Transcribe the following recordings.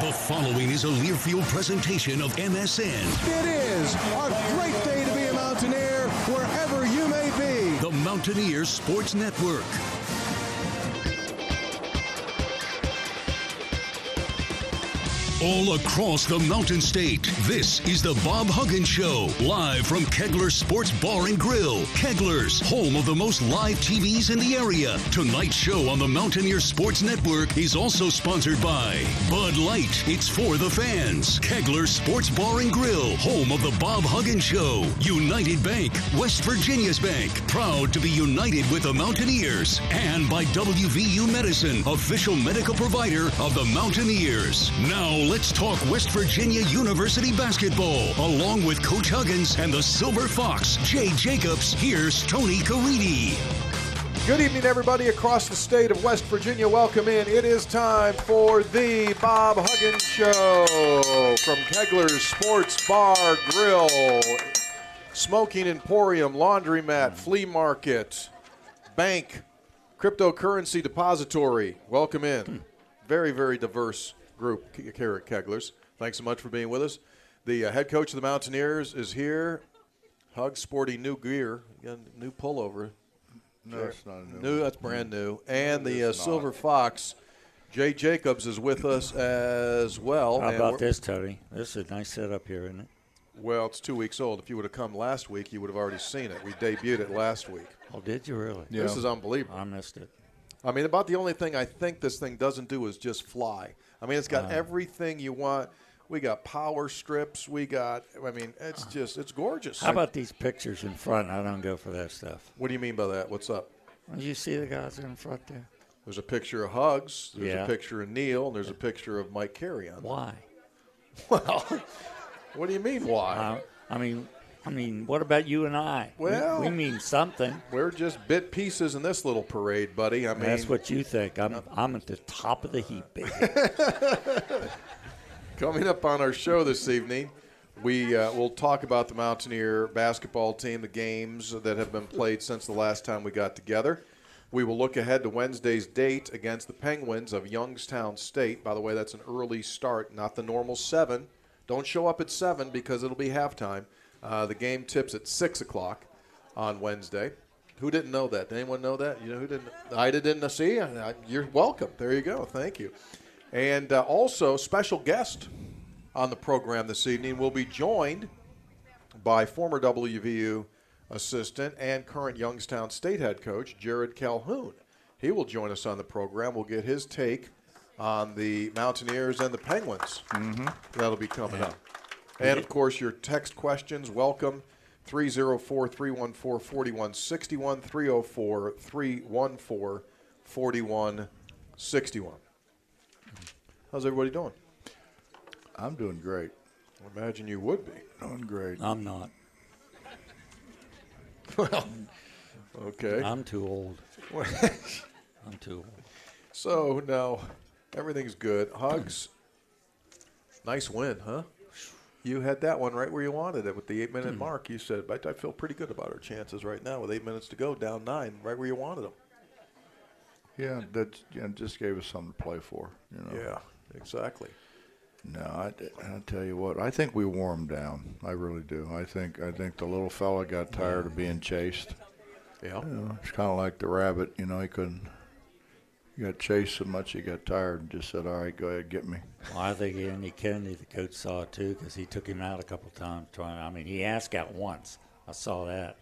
The following is a Learfield presentation of MSN. It is a great day to be a Mountaineer wherever you may be. The Mountaineers Sports Network. All across the Mountain State, this is the Bob Huggins Show, live from Kegler Sports Bar and Grill. Kegler's, home of the most live TVs in the area. Tonight's show on the Mountaineer Sports Network is also sponsored by Bud Light. It's for the fans. Kegler Sports Bar and Grill, home of the Bob Huggins Show. United Bank, West Virginia's bank, proud to be united with the Mountaineers. And by WVU Medicine, official medical provider of the Mountaineers. Now let's talk West Virginia University basketball, along with Coach Huggins and the Silver Fox, Jay Jacobs. Here's Tony Caridi. Good evening, everybody across the state of West Virginia. Welcome in. It is time for the Bob Huggins Show from Kegler's Sports Bar Grill, Smoking Emporium, Laundromat, Flea Market, Bank, Cryptocurrency Depository. Welcome in. Very, very diverse group here at Kegler's. Thanks so much for being with us. The uh, head coach of the Mountaineers is here. Hug sporting new gear, new pullover. No, it's not a new. New, one. that's brand new. And the uh. Silver Fox, Jay Jacobs, is with us as well. How And about this, Tony? This is a nice setup here, isn't it? Well, it's two weeks old. If you would have come last week, you would have already seen it. We debuted it last week. Oh, did you really? Yeah. This is unbelievable. I missed it. I mean, about the only thing I think this thing doesn't do is just fly. I mean, it's got Uh-huh. everything you want. We got power strips. We got. I mean, it's just it's gorgeous. How about these pictures in front? I don't go for that stuff. What do you mean by that? What's up? Did you see the guys in front there? There's a picture of Hugs. There's Yeah. a picture of Neil. And there's a picture of Mike Carrion. Why? Well, what do you mean? Why? Uh, I mean, I mean, what about you and I? We- Well- we, mean something. We're just bit pieces in this little parade, buddy. I mean, That's what you think. I'm, I'm at the top of the heap, baby. Coming up on our show this evening, we uh, will talk about the Mountaineer basketball team, the games that have been played since the last time we got together. We will look ahead to Wednesday's date against the Penguins of Youngstown State. By the way, that's an early start, not the normal seven. Don't show up at seven because it'll be halftime. Uh, the game tips at six o'clock on Wednesday. Who didn't know that? Did anyone know that? You know who didn't? I didn't see. I, I, you're welcome. There you go. Thank you. And uh, also, special guest on the program this evening will be joined by former WVU assistant and current Youngstown State head coach Jared Calhoun. He will join us on the program. We'll get his take on the Mountaineers and the Penguins. Mm-hmm. That'll be coming up. And of course, your text questions, welcome. 304 314 4161, 304 314 4161. How's everybody doing? I'm doing great. I imagine you would be. Doing great. I'm not. Well, okay. I'm too old. I'm too old. So, now everything's good. Hugs. Nice win, huh? You had that one right where you wanted it with the eight minute hmm. mark. You said, I, I feel pretty good about our chances right now with eight minutes to go, down nine, right where you wanted them. Yeah, that just gave us something to play for. You know. Yeah, exactly. No, I, I tell you what, I think we wore him down. I really do. I think I think the little fella got tired of being chased. Yeah. You know, it's kind of like the rabbit. You know, he couldn't. He got chased so much he got tired and just said, "All right, go ahead, get me." Well, I think Andy Kennedy, the coach, saw it too because he took him out a couple times. Trying, I mean, he asked out once. I saw that,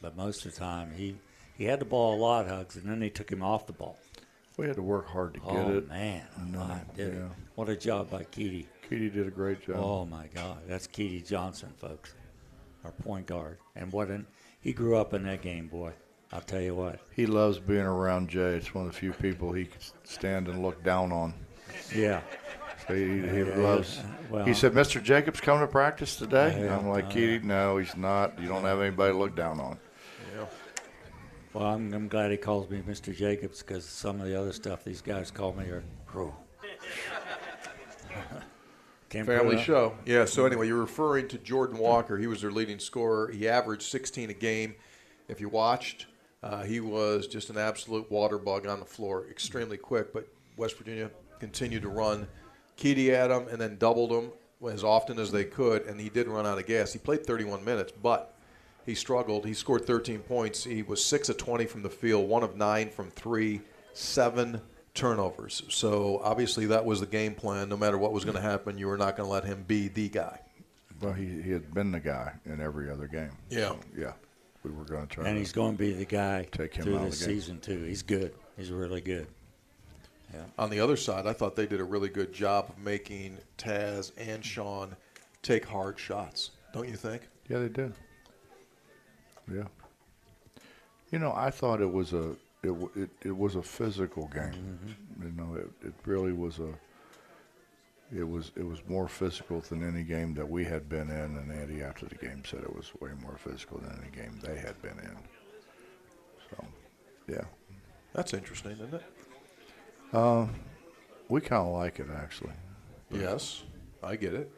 but most of the time he he had the ball a lot, hugs, and then they took him off the ball. We had to work hard to get oh it. man, No, I did it. What a job by Keedy. Keedy did a great job. Oh my God, that's Keedy Johnson, folks, our point guard, and what an he grew up in that game, boy. I'll tell you what. He loves being around Jay. It's one of the few people he could stand and look down on. Yeah, So he, he loves. well- he said, "Mr. Jacobs coming to practice today." Yeah, I'm like, Keedy, no, he's not. You don't have anybody to look down on. Yeah. Well, I'm, I'm glad he calls me Mr. Jacobs because some of the other stuff these guys call me are. Oh. Can't Family show. Yeah, so anyway, you're referring to Jordan Walker. He was their leading scorer. He averaged 16 a game. If you watched, uh, he was just an absolute water bug on the floor, extremely quick. But West Virginia continued to run Keedy at him and then doubled him as often as they could, and he did run out of gas. He played 31 minutes, but he struggled. He scored 13 points. He was 6 of 20 from the field, 1 of 9 from 3, 7 turnovers. So obviously that was the game plan. No matter what was going to happen, you were not going to let him be the guy. Well, he, he had been the guy in every other game. Yeah. So, yeah. We were going to try. And to- he's going to be the guy Take him through out of the the season too. He's good. He's really good. Yeah. On the other side, I thought they did a really good job of making Taz and Sean take hard shots. Don't you think? Yeah, they did. Yeah. You know, I thought it was a it it, it was a physical game. Mm-hmm. You know, it, it really was a. It was it was more physical than any game that we had been in, and Andy after the game said it was way more physical than any game they had been in. So, yeah, That's interesting, isn't it? Uh, we kind of like it actually. Yes, I get it.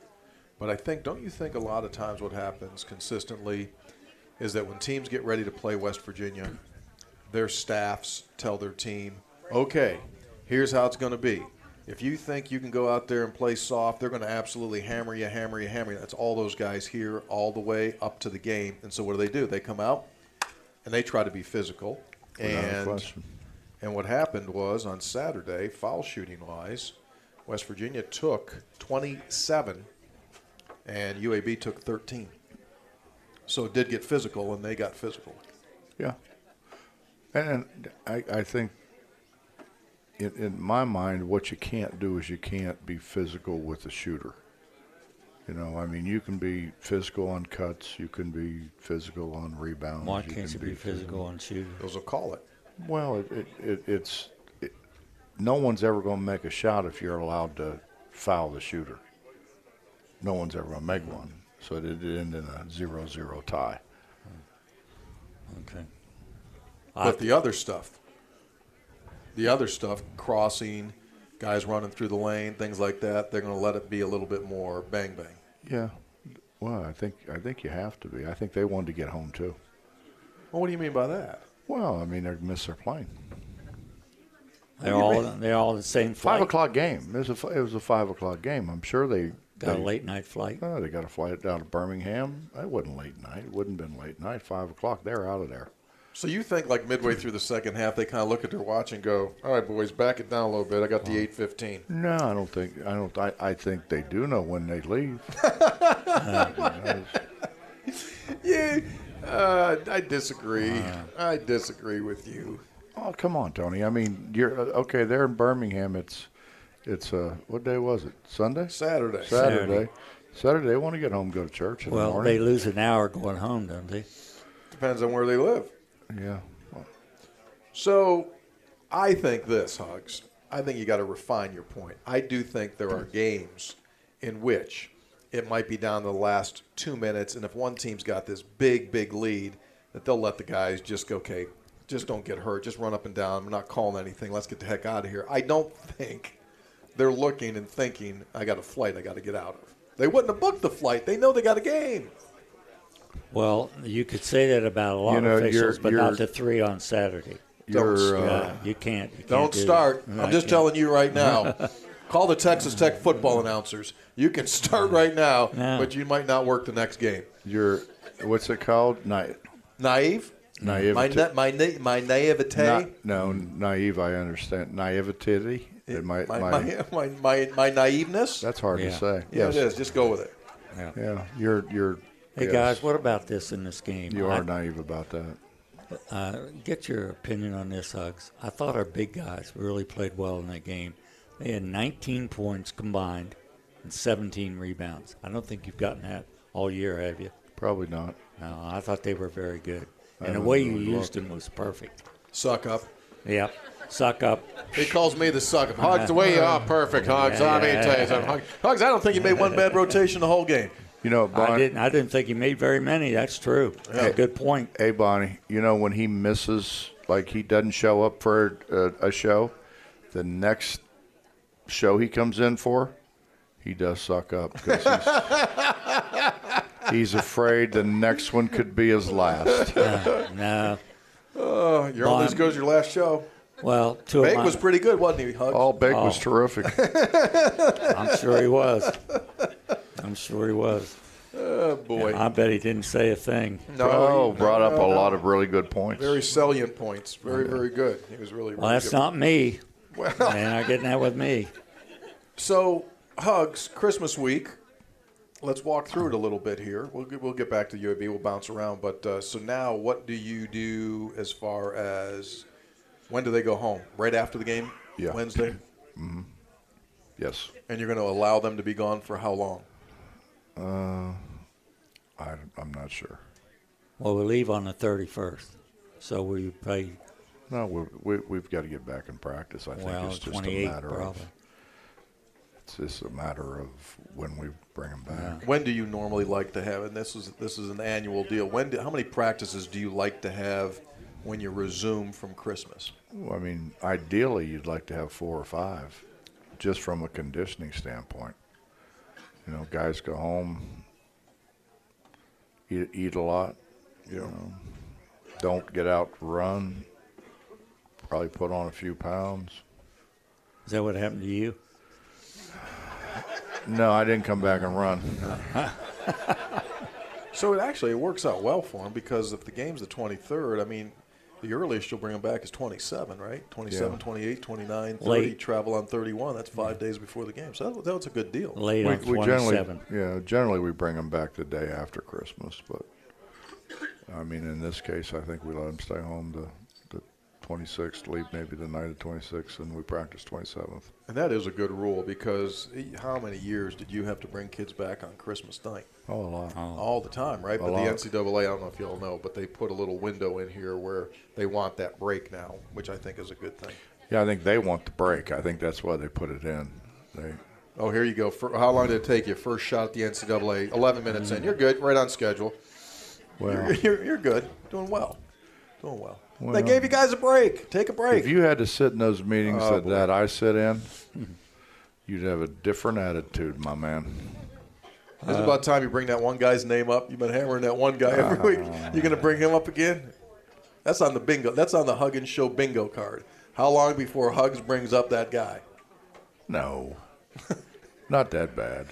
But I think, don't you think a lot of times what happens consistently is that when teams get ready to play West Virginia, their staffs tell their team, okay, here's how it's going to be. If you think you can go out there and play soft, they're going to absolutely hammer you, hammer you, hammer you. That's all those guys here all the way up to the game. And so what do they do? They come out and they try to be physical. Without and question. and what happened was on Saturday, foul shooting wise, West Virginia took 27 and UAB took 13. So it did get physical, and they got physical. Yeah. And I, I think, in, in my mind, what you can't do is you can't be physical with the shooter. You know, I mean, you can be physical on cuts, you can be physical on rebounds. Why you can't you can be physical on shooting? Those will call it. Well, it, it, it, it's it, no one's ever going to make a shot if you're allowed to foul the shooter. No one's ever going to make one. So it ended in a zero-zero tie. Hmm. Okay. But the other stuff, the other stuff, crossing, guys running through the lane, things like that, they're going to let it be a little bit more bang bang. Yeah. Well, I think I think you have to be. I think they wanted to get home too. Well, what do you mean by that? Well, I mean they missed their plane. They're all they're all the same flight. Five o'clock game. It was a it was a five o'clock game. I'm sure they Got a late night flight. Oh, they got a flight down to Birmingham. It wasn't late night. It wouldn't have been late night. Five o'clock. They're out of there. So you think like midway through the second half, they kind of look at their watch and go, "All right, boys, back it down a little bit. I got the eight fifteen. No, I don't think. I don't. I, I think they do know when they leave. Yeah, uh, I disagree. I disagree with you. oh, come on, Tony. I mean, you're uh, okay. They're in Birmingham. It's it's uh, what day was it? Sunday. Saturday. Saturday. Saturday. They want to get home, go to church in the Well, morning. they lose an hour going home, don't they? Depends on where they live. Yeah. So I think this, Hugs. I think you got to refine your point. I do think there are games in which it might be down to the last two minutes, and if one team's got this big, big lead, that they'll let the guys just go, okay, just don't get hurt, just run up and down. I'm not calling anything. Let's get the heck out of here. I don't think they're looking and thinking, I got a flight I got to get out of. They wouldn't have booked the flight. They know they got a game. Well, you could say that about a lot You know, of officials, you're- but you're- not the three on Saturday. Don't You're, uh, Yeah, you can't. You can't Don't do start. that. I'm just can't. telling you right now. Call the Texas Tech football announcers. You can start right now, No. but you might not work the next game. you're what's it called? Na- Naive? naivety. My, na- my, na- my naivete? Na- no, naive. I understand naivety. It might, my, my, my, my, my, my naiveness? that's hard Yeah. to say. yeah, yes. it is. Just go with it. Yeah, you're you're. Hey yes, guys, what about this in this game? You I- are naive about that. Uh, get your opinion on this, Hugs. I thought our big guys really played well in that game. They had 19 points combined and 17 rebounds. I don't think you've gotten that all year, have you? Probably not. No, I thought they were very good. I And the haven't way you used them was perfect. Suck up. Yep. Suck up. He calls me the suck up. Hugs, the way you are, perfect, Hugs. I mean, tell you something. Hugs, Hugs, I don't think he made one bad rotation the whole game. You know, I didn't. I didn't think he made very many. That's true. That's a good point. Hey, Bonnie, you know when he misses, like he doesn't show up for a, a show, the next show he comes in for, he does suck up because he's, he's afraid the next one could be his last. No. Oh, you're only Bon- as good as your last show. Well, two of Bake my, was pretty good, wasn't he, Hugs? All Bake was Oh. terrific. I'm sure he was. I'm sure he was. oh, boy. I bet he didn't say a thing. no, oh, he- brought up no, a no. lot of really good points. Very salient points. Very, very good. He was really, really Well, that's good. not me. Well, Man, not getting that with me. So, Hugs, Christmas week. Let's walk through it a little bit here. We'll get, we'll get back to UAB. We'll bounce around. But uh, so now, what do you do as far as when do they go home? Right after the game, Yeah. Wednesday, yes. and you're going to allow them to be gone for how long? Uh, I, I'm not sure. Well, we leave on the 31st. So we play, No, we, we, we've got to get back in practice. I think it's just a matter probably. of it's just a matter of when we bring them back. When do you normally like to have? And this is this is an annual deal. When? Do, how many practices do you like to have when you resume from Christmas? Well, I mean, ideally, you'd like to have four or five, just from a conditioning standpoint. You know, guys go home, eat, eat a lot, You know, don't get out to run, probably put on a few pounds. Is that what happened to you? No, I didn't come back and run. So it actually it works out well for him because if the game's the 23rd, I mean, the earliest you'll bring them back is 27, right? 27, Yeah. 28, 29, 30, Late. travel on 31. That's five days before the game. So that, that was a good deal. Late on we generally, 27. yeah, generally we bring them back the day after Christmas, but I mean, in this case, I think we let them stay home the the 26th, leave maybe the night of 26th, and we practice 27th. And that is a good rule because eh, how many years did you have to bring kids back on Christmas night? Oh, a lot. Oh. All the time, right? but lot. the NCAA, I don't know if y'all know, but they put a little window in here where they want that break now, which I think is a good thing. Yeah, I think they want the break. I think that's why they put it in. They, Oh, here you go. For, how long did it take you? First shot at the NCAA, 11 minutes in. You're good, right on schedule. well, You're, you're, you're good. Doing well. Doing well. Well- they gave you guys a break. Take a break. if you had to sit in those meetings Oh, that, boy. that I sit in, you'd have a different attitude, my man. it's about time you bring that one guy's name up. You've been hammering that one guy every week. Ah, You're going to bring him up again? That's on the bingo. That's on the Huggins Show bingo card. How long before Hugs brings up that guy? No, not that bad.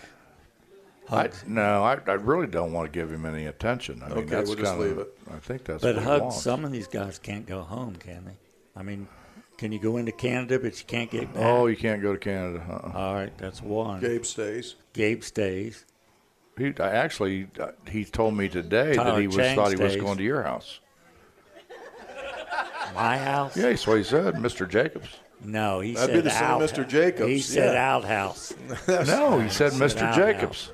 I, no, I, I really don't want to give him any attention. I mean, Okay, that's we'll just kinda- leave it. I think that's But what he Hugs, wants. some of these guys can't go home, can they? I mean, can you go into Canada, but you can't get back? Oh, you can't go to Canada. Uh-uh. All right, that's one. Gabe stays. Gabe stays. He I actually uh, he told me today that he was Chang thought he was going to your house. My house? Yeah, that's what he said, Mr. Jacobs. No, he That'd said be the son of out- Mr. Jacobs, He said outhouse. No, he said Mr. out Jacobs.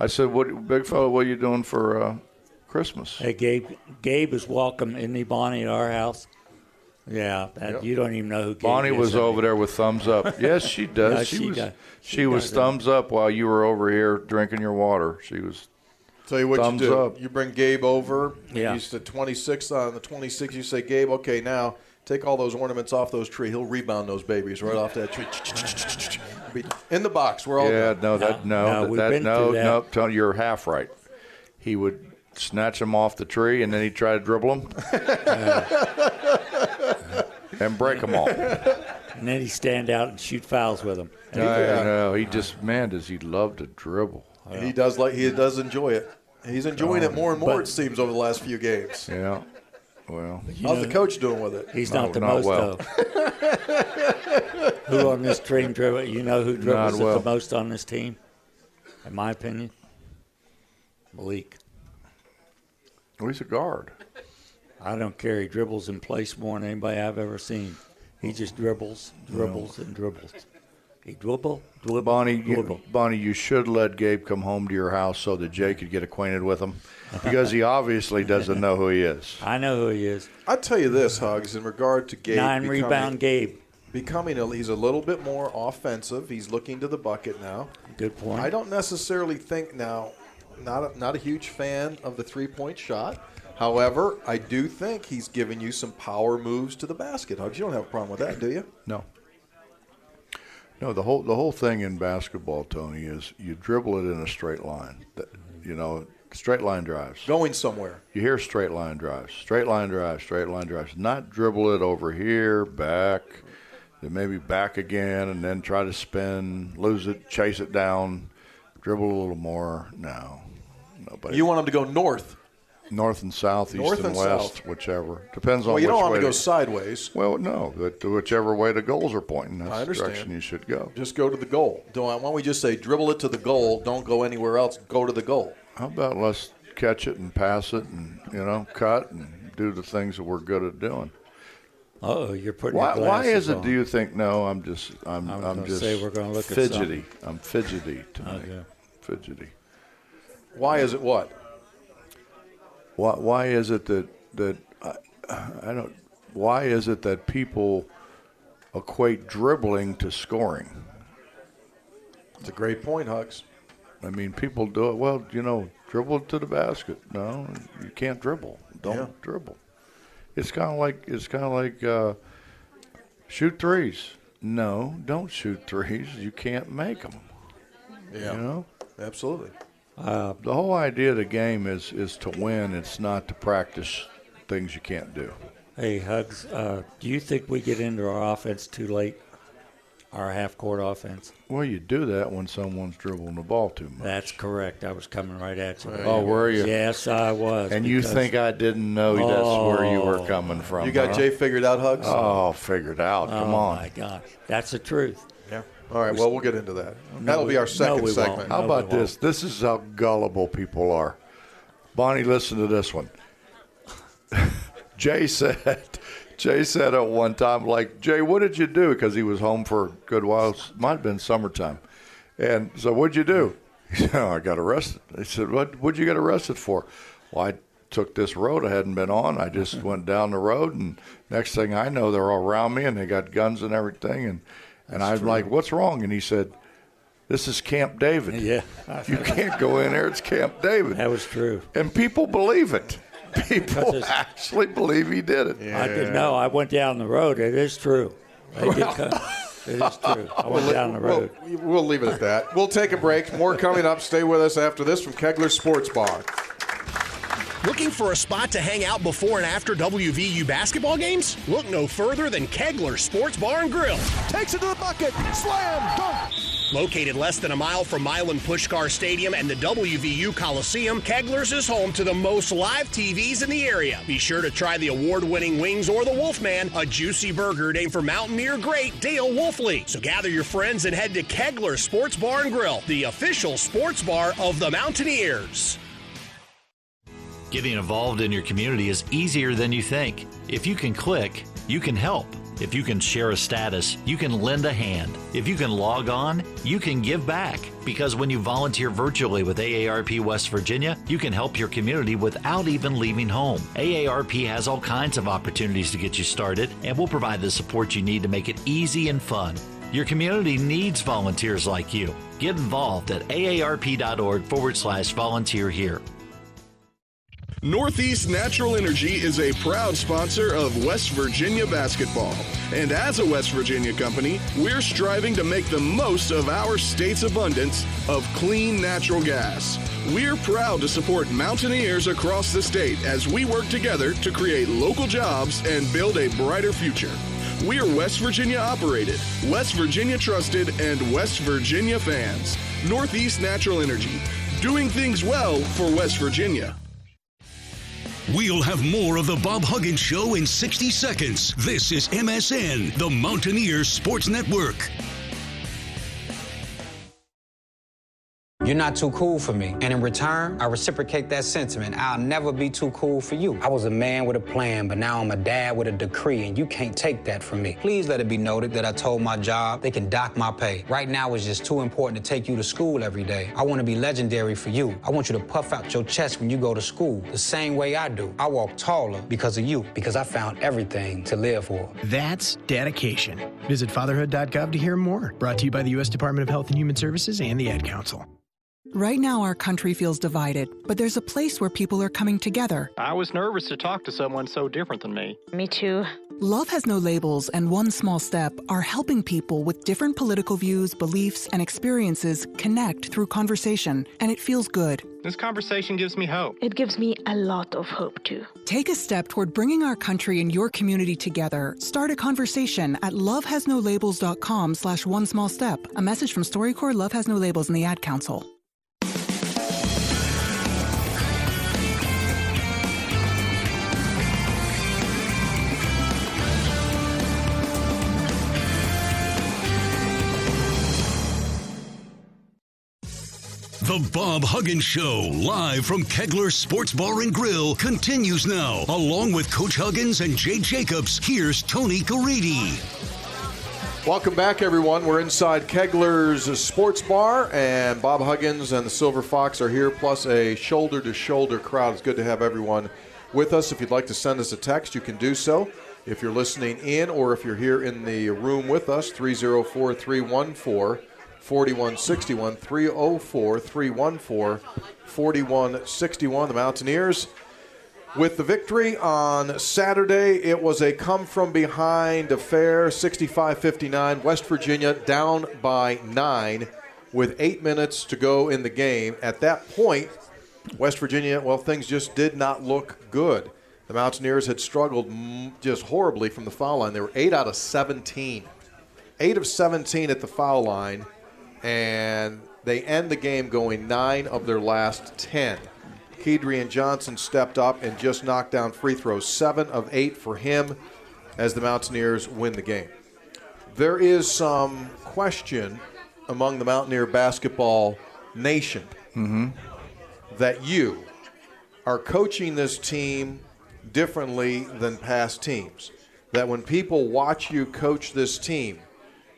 I said, "What, big fella? What are you doing for uh, Christmas?" Hey, Gabe. Gabe is welcome. Isn't he, Bonnie, at our house? Yeah, that, you don't even know who Gabe Bonnie is, was have over there with thumbs up. Yes, she does. Yeah, she, she was. does. She, She was does it. thumbs up while you were over here drinking your water. She was. Tell you what Thumbs you do. up. You bring Gabe over. Yeah. He's the 26th on the 26th. You say, Gabe, okay, now take all those ornaments off those tree. He'll rebound those babies right off that tree. Be- In the box, we're all Yeah, done. no, that No, no, no, that, we've that been no, through that. no. Tony, you're half right. He would snatch them off the tree, and then he'd try to dribble them, and break them all. And then he stand out and shoot fouls with them. I know. He just man, does he love to dribble? He does like he does enjoy it. He's enjoying it more and more. But- it seems over the last few games. Yeah. Well, How's the coach doing with it? He's No, not the not most well. though. who on this team dribble? You know who dribbles it well. the most on this team? In my opinion, Malik. well, he's a guard. I don't care. He dribbles in place more than anybody I've ever seen. He just dribbles, dribbles, and dribbles. He dribble, dribble, Bonnie, dribble. you, Bonnie, you should let Gabe come home to your house so that Jay could get acquainted with him, because he obviously doesn't know who he is. I know who he is. I tell you this, Hugs, in regard to Gabe Nine becoming, rebound Gabe. becoming a, he's a little bit more offensive. He's looking to the bucket now. Good point. I don't necessarily think now, not a, not a huge fan of the three point shot. However, I do think he's giving you some power moves to the basket. Hugs, you don't have a problem with that, do you? No. No, the whole the whole thing in basketball, Tony, is you dribble it in a straight line. You know, straight line drives. Going somewhere. You hear straight line drives, straight line drives, straight line drives. Not dribble it over here, back, then maybe back again, and then try to spin, lose it, chase it down, dribble a little more. No, nobody. You want them to go north. North and south, east North and, and west, south. whichever depends on Well, you which don't want way to go the- sideways. Well, no, but whichever way the goals are pointing, that's I the direction you should go. Just go to the goal. Don't, why don't we just say dribble it to the goal? Don't go anywhere else. Go to the goal. How about let's catch it and pass it, and you know, cut and do the things that we're good at doing. oh, you're putting. Why, your why is it? on. Do you think? No, I'm just. I'm. I was I'm gonna just. say we're gonna look at fidgety. I'm fidgety tonight. Okay. Fidgety. Why is it what? Why? Why is it that that I, I don't? Why is it that people equate dribbling to scoring? It's a great point, Hugs. I mean, people do it. Well, you know, dribble to the basket. No, you can't dribble. Don't Yeah. dribble. It's kind of like it's kind of like uh, shoot threes. No, don't shoot threes. You can't make them. Yeah, You know, absolutely. The whole idea of the game is is to win. It's not to practice things you can't do. Hey, Hugs, uh, do you think we get into our offense too late? Our half court offense? Well, you do that when someone's dribbling the ball too much. That's correct. I was coming right at you. Oh, were you? Yes, I was. And you think I didn't know that's where you were Oh. coming from? You got huh? Jay figured out, Hugs? Oh, figured out. Oh, Come on. my God. That's the truth. Yeah. All right. Well, we'll get into that. That'll be our no, second we won't. segment. How No, about this? This is how gullible people are. Bonnie, listen to this one. Jay said, Jay said at one time, like, Jay, what did you do? Because he was home for a good while. It might have been summertime. And so, what'd you do? He said, oh, I got arrested. He said, what, what'd you get arrested for? Well, I took this road I hadn't been on. I just went down the road, and next thing I know, they're all around me, and they got guns and everything. And, and I'm like, what's wrong? And he said, this is Camp David. Yeah, You can't go in there. It's Camp David. that was true. And people believe it. People actually believe he did it. I didn't know. I went down the road. It is true. They did come. It is true. I went down the road. We'll, we'll leave it at that. We'll take a break. More coming up. Stay with us after this from Kegler Sports Bar. Looking for a spot to hang out before and after WVU basketball games? Look no further than Kegler Sports Bar and Grill. Takes it to the bucket. Slam. Dunk. Located less than a mile from Milan Puskar Stadium and the WVU Coliseum, Kegler's is home to the most live TVs in the area. Be sure to try the award-winning wings or the Wolfman, a juicy burger named for Mountaineer great Dale Wolfley. So gather your friends and head to Kegler Sports Bar and Grill, the official sports bar of the Mountaineers. Getting involved in your community is easier than you think. If you can click, you can help. If you can share a status, you can lend a hand. If you can log on, you can give back. Because when you volunteer virtually with AARP West Virginia, you can help your community without even leaving home. AARP has all kinds of opportunities to get you started, and will provide the support you need to make it easy and fun. Your community needs volunteers like you. Get involved at aarp.org forward slash volunteer here. Northeast Natural Energy is a proud sponsor of West Virginia basketball. And as a West Virginia company, we're striving to make the most of our state's abundance of clean natural gas. We're proud to support Mountaineers across the state as we work together to create local jobs and build a brighter future. We're West Virginia operated, West Virginia trusted, and West Virginia fans. Northeast Natural Energy, doing things well for West Virginia. We'll have more of the Bob Huggins Show in 60 seconds. This is MSN, the Mountaineer Sports Network. You're not too cool for me. And in return, I reciprocate that sentiment. I'll never be too cool for you. I was a man with a plan, but now I'm a dad with a decree, and you can't take that from me. Please let it be noted that I told my job they can dock my pay. Right now, it's just too important to take you to school every day. I want to be legendary for you. I want you to puff out your chest when you go to school, the same way I do. I walk taller because of you, because I found everything to live for. That's dedication. Visit fatherhood.gov to hear more. Brought to you by the U.S. Department of Health and Human Services and the Ad Council. Right now, our country feels divided, but there's a place where people are coming together. I was nervous to talk to someone so different than me. Me too. Love Has No Labels and One Small Step are helping people with different political views, beliefs, and experiences connect through conversation, and it feels good. This conversation gives me hope. It gives me a lot of hope too. Take a step toward bringing our country and your community together. Start a conversation at lovehasnolabels.com slash one small step. A message from StoryCorps Love Has No Labels and the Ad Council. The Bob Huggins Show, live from Kegler Sports Bar and Grill, continues now. Along with Coach Huggins and Jay Jacobs, here's Tony Caridi. Welcome back, everyone. We're inside Kegler's Sports Bar, and Bob Huggins and the Silver Fox are here, plus a shoulder to shoulder crowd. It's good to have everyone with us. If you'd like to send us a text, you can do so. If you're listening in or if you're here in the room with us, 304 314 4161 304 314 4161. The Mountaineers with the victory on Saturday. It was a come from behind affair 65 59. West Virginia down by nine with eight minutes to go in the game. At that point, West Virginia, well, things just did not look good. The Mountaineers had struggled just horribly from the foul line. They were 8 out of 17. 8 of 17 at the foul line and they end the game going nine of their last ten. Kedrian Johnson stepped up and just knocked down free throws, seven of eight for him as the Mountaineers win the game. There is some question among the Mountaineer basketball nation mm-hmm. that you are coaching this team differently than past teams. That when people watch you coach this team,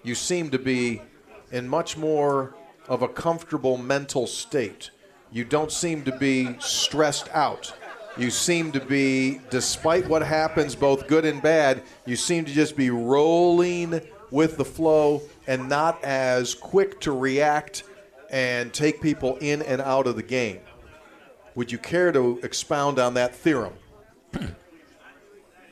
you seem to be in much more of a comfortable mental state. You don't seem to be stressed out. You seem to be, despite what happens, both good and bad, you seem to just be rolling with the flow and not as quick to react and take people in and out of the game. Would you care to expound on that theorem?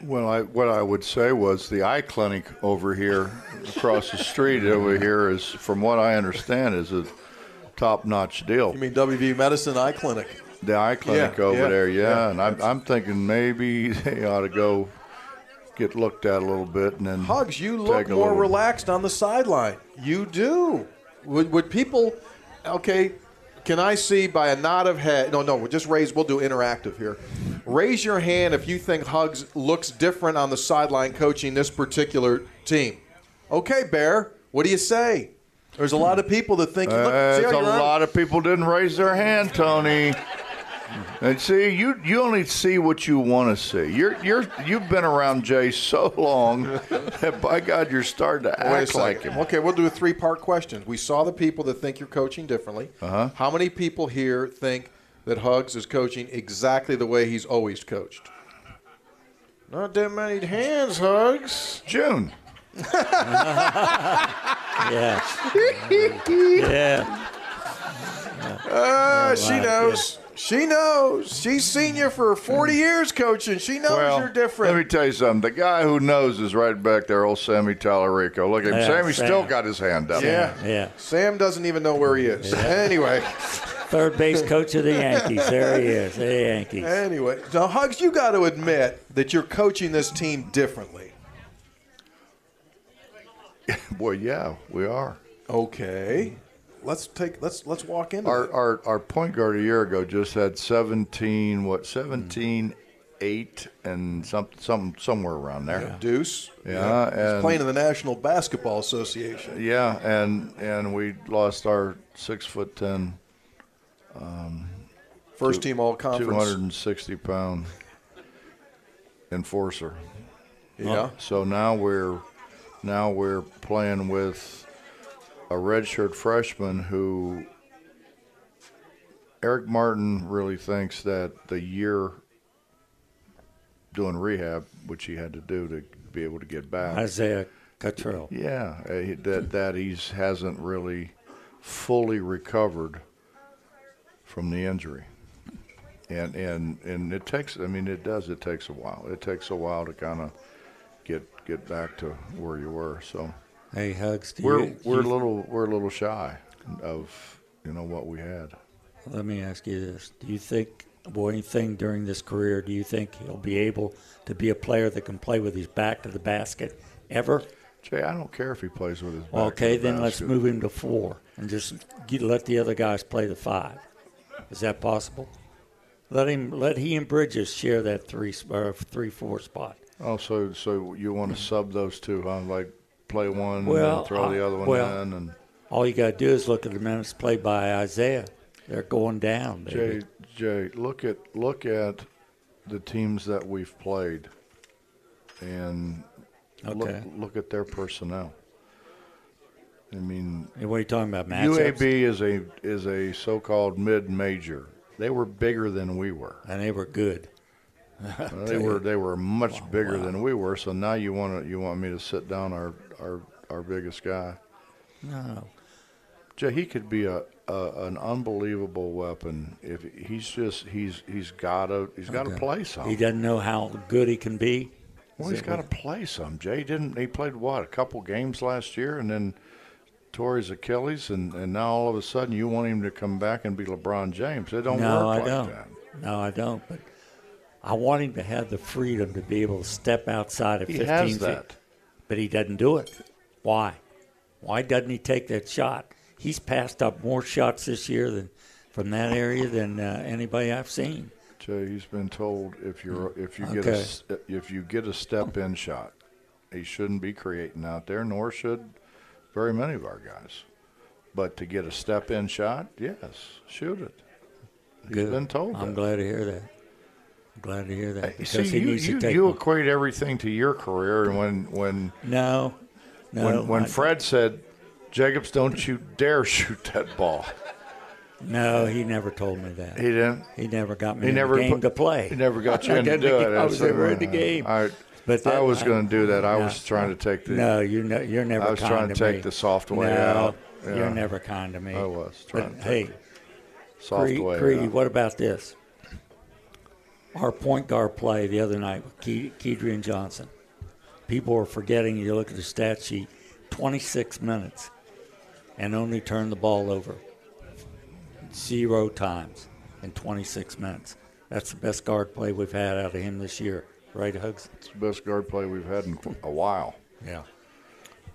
Well, I, what I would say was the eye clinic over here, across the street over here, is, from what I understand, is a top-notch deal. You mean WV Medicine Eye Clinic? The eye clinic Yeah, over yeah, there, yeah. yeah, and I'm, I'm thinking maybe they ought to go get looked at a little bit and then Hugs, you look more little- relaxed on the sideline. You do. Would, would people, okay, can I see by a nod of head? No, no, we'll just raise, we'll do interactive here. Raise your hand if you think Hugs looks different on the sideline coaching this particular team. Okay, Bear, what do you say? There's a lot of people that think, look, uh, see There's a lot of people didn't raise their hand, Tony. And see, you you only see what you want to see. You're you're you've been around Jay so long that by God you're starting to Wait act like him. Okay, we'll do a three-part question. We saw the people that think you're coaching differently. Uh-huh. How many people here think that Hugs is coaching exactly the way he's always coached? Not that many hands, Hugs. June. Yeah. yeah. Uh, she knows. She knows. She's seen you for 40 years coaching. She knows well, you're different. Let me tell you something. The guy who knows is right back there, old Sammy Tallarico. Look at him. Yeah, Sammy Sam. still got his hand up. yeah. Yeah. Sam doesn't even know where he is. Anyway. Third base coach of the Yankees. There he is. The Yankees. Anyway, now Hugs, you got to admit that you're coaching this team differently. Well, yeah, we are. Okay. Let's take let's let's walk into Our, our our point guard a year ago just had 17, what, 17, 8, and some, some, somewhere around there. Deuce. Yeah, He's and playing in the National Basketball Association. Yeah, and and we lost our six foot ten, um, First team all conference. two hundred and sixty pound enforcer. Yeah. So now we're now we're playing with a redshirt freshman who Erik Martin really thinks that the year doing rehab, which he had to do to be able to get back, Isaiah Cottrell. yeah, eh, he- that that he's hasn't really fully recovered from the injury, and and and it takes. I mean, it does. It takes a while. It takes a while to kind of get get back to where you were. So, Hey, Hugs. Do we're you, we're a little we're a little shy of you know what we had. Let me ask you this: Do you think, or anything during this career, do you think he'll be able to be a player that can play with his back to the basket ever? Jay, I don't care if he plays with his. Back okay, the then let's move him to four and just get, let the other guys play the five. Is that possible? Let him let he and Bridges share that three, or three, four spot. Oh, so so you want to sub those two, huh? Like play one, Well, and throw the other one well, in, and All you got to do is look at the minutes played by Isaiah. They're going down. Baby. Jay, Jay, look at look at the teams that we've played, and Okay. look look at their personnel. I mean, Hey, what are you talking about, matchups? UAB is a is a so-called mid-major. They were bigger than we were, and they were good. Uh, they were they were much bigger than we were. So now you want to you want me to sit down our our our biggest guy. No. Jay, he could be a, a an unbelievable weapon if he's just he's he's got to he's got to Okay. play some. He doesn't know how good he can be. Well, Is he's got to play some. Jay didn't. He played what a couple games last year, and then tore his Achilles, and, and now all of a sudden you want him to come back and be LeBron James. It don't no, work I like don't. that. No, I don't. But I want him to have the freedom to be able to step outside of He 15 has feet. But he doesn't do it. Why? Why doesn't he take that shot? He's passed up more shots this year than from that area than uh, anybody I've seen. Jay, he's been told if you're if you get a if you get a step in shot, he shouldn't be creating out there, nor should very many of our guys. But to get a step in shot, yes, shoot it. He's Good. been told I'm that. glad to hear that. Glad to hear that uh, because See, he you, needs you, to take. you one. equate everything to your career, and when when no, no. when when I- Fred said, "Jacobs, don't you dare shoot that ball," no, he never told me that. he didn't. He never got me He in never the game put- to play. He never got you I in to didn't do it. I was never in the uh, game. I, But I was going to do that. I No. was trying to take the. No, you're you're never. I was kind trying to to take me. the soft way no, out. You're never kind to me. I was But trying to hey, take soft Creed, way Creedy, out. what about this? Our point guard play the other night with Ke- Kedrian Johnson. People are forgetting. You look at the stat sheet: 26 minutes, and only turned the ball over zero times in 26 minutes. That's the best guard play we've had out of him this year, right, Hugs? It's the best guard play we've had in a while. Yeah.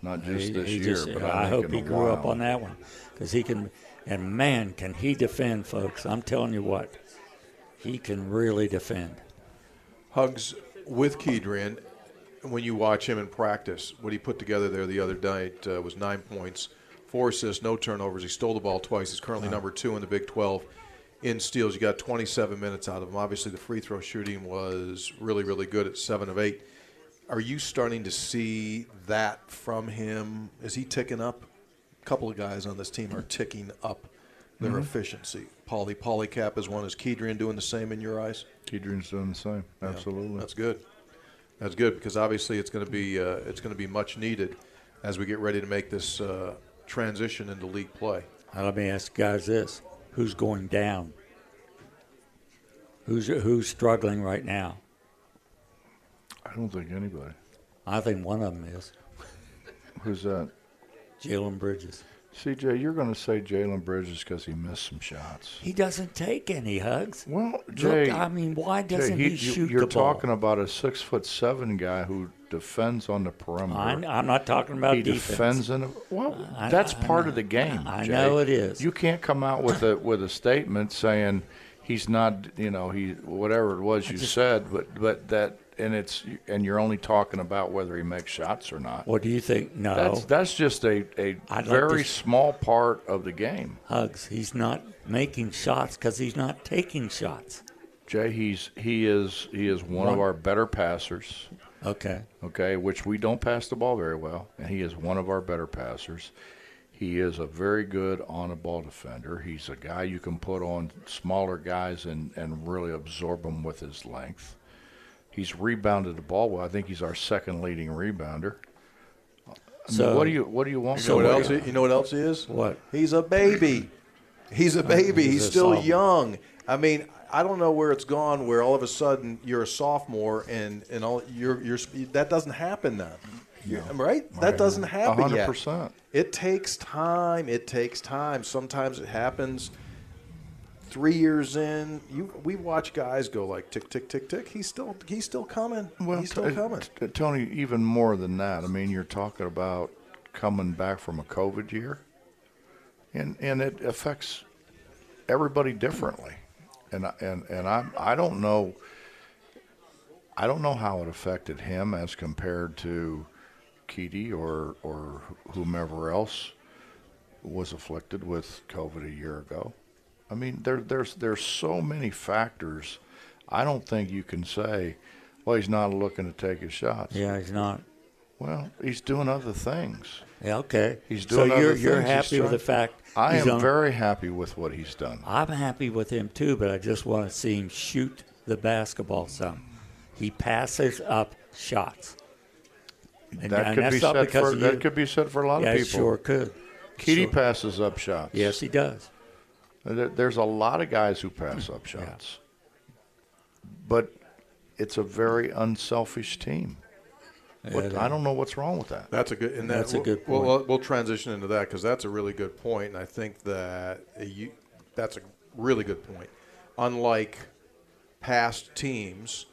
Not just He- this he year, just- but I, I, hope he grew up on that one because he can. And man, can he defend, folks? I'm telling you what, he can really defend. Hugs with Kedrian. When you watch him in practice, what he put together there the other night uh, was nine points, four assists, no turnovers. He stole the ball twice. He's currently number two in the Big 12 in steals. You got 27 minutes out of him. Obviously, the free throw shooting was really, really good at seven of eight. Are you starting to see that from him? Is he ticking up? A couple of guys on this team are ticking up their Mhm. efficiency. Pauly Paulicap is one. Is Kedrian doing the same in your eyes? Kedrian's doing the same. Yeah, Absolutely. that's good. That's good because obviously it's going to be uh, it's going to be much needed as we get ready to make this uh, transition into league play. Now, let me ask you guys this: Who's going down? Who's who's struggling right now? I don't think anybody. I think one of them is Who's that? Jalen Bridges. CJ, you're going to say Jalen Bridges because he missed some shots. He doesn't take any hugs. Well, Jay, Look, I mean, why doesn't he, you- shoot You're the ball? talking about a six foot seven guy who defends on the perimeter. I, am not talking about defense. he defense. defends in. A, well, I- that's I- part of the game. I Jay. know it is. You can't come out with a with a statement saying he's not. You know, he whatever it was you said, but but that and it's and you're only talking about whether he makes shots or not. What do you think? No. That's that's just a a I'd very to- small part of the game. Hugs. He's not making shots because he's not taking shots. Jay, he's he is he is one of our better passers. Okay. Okay, which we don't pass the ball very well, and he is one of our better passers. He is a very good on a ball defender. He's a guy you can put on smaller guys and, and really absorb them with his length. He's rebounded the ball well. I think he's our second leading rebounder. I mean, So- what do you what do you want? You know what else? He, you know what else he is? What? He's a baby. He's a baby. he's He's, a still sophomore. young. I mean, I don't know where it's gone. Where all of a sudden you're a sophomore and and all you're you're that doesn't happen then. You're- Right? That doesn't happen hundred yet. percent. It takes time. It takes time. Sometimes it happens. Three years in, you we watch guys go like tick tick tick tick. He's still he's still coming. Well, he's still coming. t- Tony, even more than that. I mean, you're talking about coming back from a COVID year, and and it affects everybody differently. And I- and and I I don't know. I don't know how it affected him as compared to Keedy or or whomever else was afflicted with COVID a year ago. I mean, there, there's there's so many factors. I don't think you can say, well, he's not looking to take his shots. Yeah, he's not. Well, he's doing other things. Yeah, okay. He's So doing you're other you're. He's happy with the fact I he's am on- very happy with what he's done. I'm happy with him too, but I just want to see him shoot the basketball some. He passes up shots. And- that and could be said for that could be said for a lot yeah, of it people. sure could. Keedy Sure. passes up shots. Yes, he does. There- There's a lot of guys who pass up shots, but it's a very unselfish team. What, I don't know what's wrong with that. That's a good. And that, That's a we'll- good We'll, point. we'll, we'll transition into that because that's a really good point, and I think that you, that's a really good point. Unlike past teams,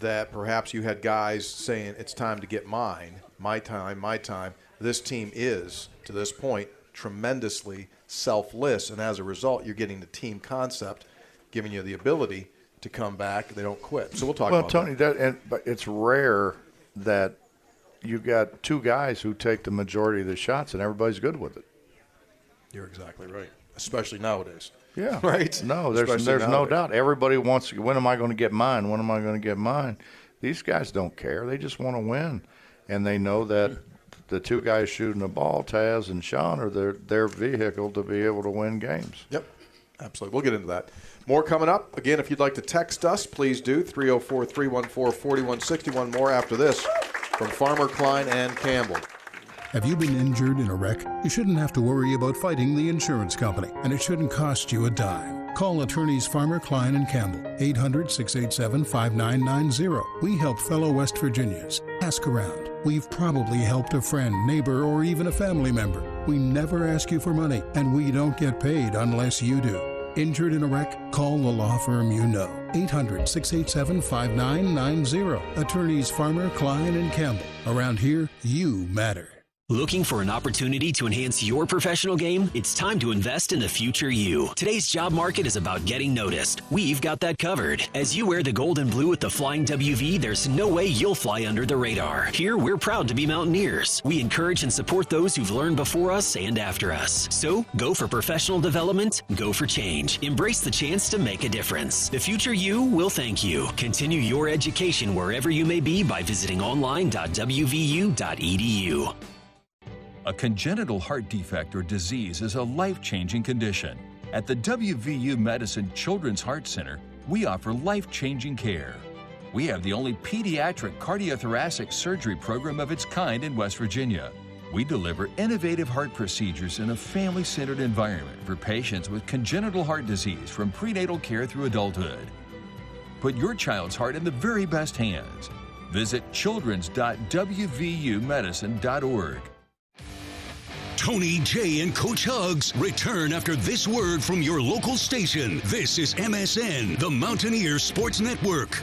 that perhaps you had guys saying it's time to get mine, my time, my time. This team is to this point tremendously selfless, and as a result, you're getting the team concept, giving you the ability to come back. They don't quit. So we'll talk well, about Tony, that. that, and, but it's rare that you've got two guys who take the majority of the shots and everybody's good with it. You're exactly right, especially nowadays. Yeah. Right. No, there's Especially there's no doubt. Everybody wants. When am I going to get mine? When am I going to get mine? These guys don't care. They just want to win, and they know that the two guys shooting the ball, Taz and Sean, are their their vehicle to be able to win games. Yep, absolutely. We'll get into that. More coming up. Again, if you'd like to text us, please do. 304 314 4161. More after this from Farmer, Klein, and Campbell. Have you been injured in a wreck? You shouldn't have to worry about fighting the insurance company, and it shouldn't cost you a dime. Call attorneys Farmer, Klein, and Campbell, 800 687 5990. We help fellow West Virginians. Ask around. We've probably helped a friend, neighbor, or even a family member. We never ask you for money, and we don't get paid unless you do. Injured in a wreck? Call the law firm you know. 800 687 5990. Attorneys Farmer, Klein, and Campbell. Around here, you matter. Looking for an opportunity to enhance your professional game? It's time to invest in the future you. Today's job market is about getting noticed. We've got that covered. As you wear the gold and blue with the Flying WV, there's no way you'll fly under the radar. Here, we're proud to be Mountaineers. We encourage and support those who've learned before us and after us. So, go for professional development, go for change. Embrace the chance to make a difference. The future you will thank you. Continue your education wherever you may be by visiting online.wvu.edu. A congenital heart defect or disease is a life changing condition. At the WVU Medicine Children's Heart Center, we offer life changing care. We have the only pediatric cardiothoracic surgery program of its kind in West Virginia. We deliver innovative heart procedures in a family centered environment for patients with congenital heart disease from prenatal care through adulthood. put your child's heart in the very best hands. Visit children's.wvumedicine.org. Tony, Jay, and Coach Hugs return after this word from your local station. This is MSN, the Mountaineer Sports Network.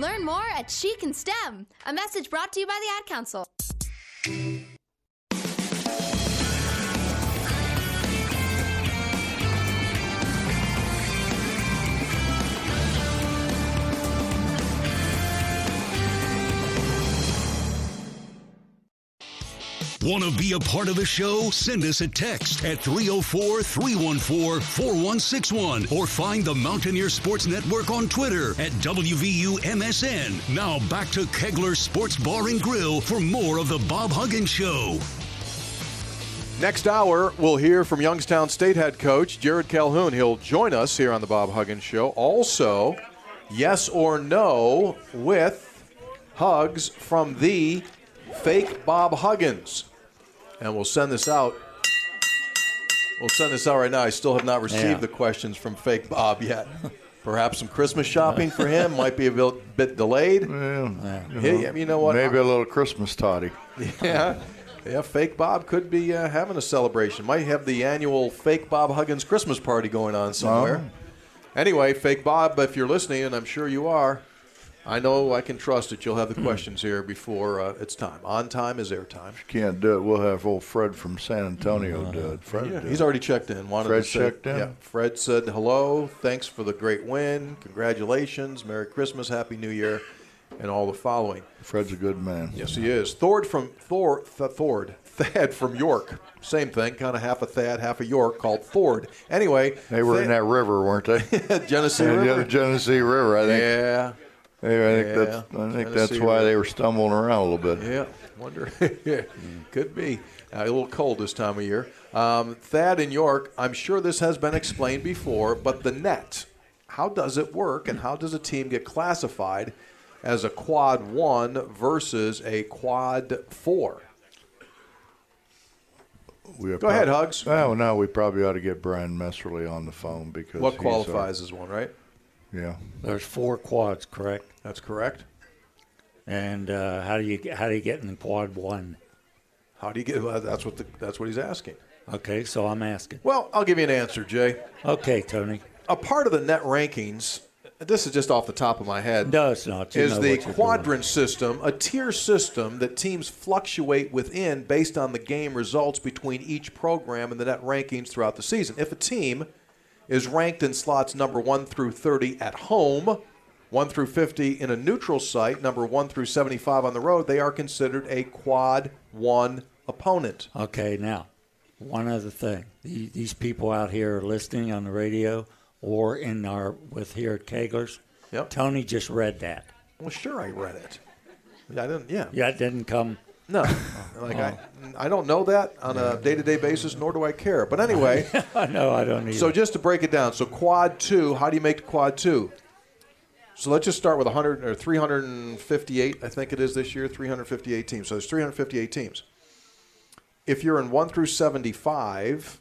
Learn more at She Can STEM. A message brought to you by the Ad Council. Want to be a part of the show? Send us a text at 304 314 4161 or find the Mountaineer Sports Network on Twitter at WVUMSN. Now back to Kegler Sports Bar and Grill for more of the Bob Huggins Show. Next hour, we'll hear from Youngstown State head coach Jared Calhoun. He'll join us here on the Bob Huggins Show. Also, yes or no with hugs from the fake Bob Huggins. And we'll send this out. We'll send this out right now. I still have not received Yeah. the questions from fake Bob yet. Perhaps some Christmas shopping for him might be a bit, bit delayed. Yeah, Yeah, you know what? Maybe a little Christmas toddy. Yeah. Yeah, fake Bob could be uh, having a celebration. Might have the annual fake Bob Huggins Christmas party going on somewhere. Anyway, fake Bob, if you're listening, and I'm sure you are, I know I can trust that you'll have the questions here before uh, it's time. On time is air time. airtime. Can't do it. We'll have old Fred from San Antonio do it. Fred, Yeah, do he's it. already checked in. Wanted Fred to say, checked in? Yeah, Fred said hello. Thanks for the great win. Congratulations. Merry Christmas. Happy New Year. And all the following. Fred's a good man. Yes, he is. Thord from Thor, Th- Thord, Thad from York. Same thing, kind of half a Thad, half a York, called Ford. Anyway, They were in that river, weren't they? Genesee Yeah, River. Genesee River, I think. Yeah. Yeah, I think Yeah, that's, I think Genesee that's why River. they were stumbling around a little bit. Yeah, wonder. yeah, could be uh, a little cold this time of year. Um, Thad in York. I'm sure this has been explained before, but the net. How does it work, and how does a team get classified as a quad one versus a quad four? We Go ahead, Hugs. Oh no, we probably ought to get Brian Messerly on the phone because What he's, uh, qualifies as one, right? Yeah. There's four quads, correct? That's correct. And uh, how do you get, how do you get in quad one? How do you get? Well, that's what the, that's what he's asking. Okay, so I'm asking. Well, I'll give you an answer, Jay. Okay, Tony. A part of the net rankings. This is just off the top of my head. No, it's not. You is the quadrant system a tier system that teams fluctuate within based on the game results between each program and the net rankings throughout the season? If a team is ranked in slots number 1 through 30 at home, 1 through 50 in a neutral site, number 1 through 75 on the road, they are considered a quad 1 opponent. Okay, now, one other thing. These people out here are listening on the radio or in our with here at Kegler's. Yep. Tony just read that. Well, sure, I read it. I didn't. Yeah. Yeah, it didn't come. No, oh. like I, I don't know that on a day-to-day basis, nor do I care. But anyway, no, I don't either. So just to break it down, so quad two, how do you make the quad two? So let's just start with 100 or 358, I think it is this year, 358 teams. So there's 358 teams. If you're in one through 75,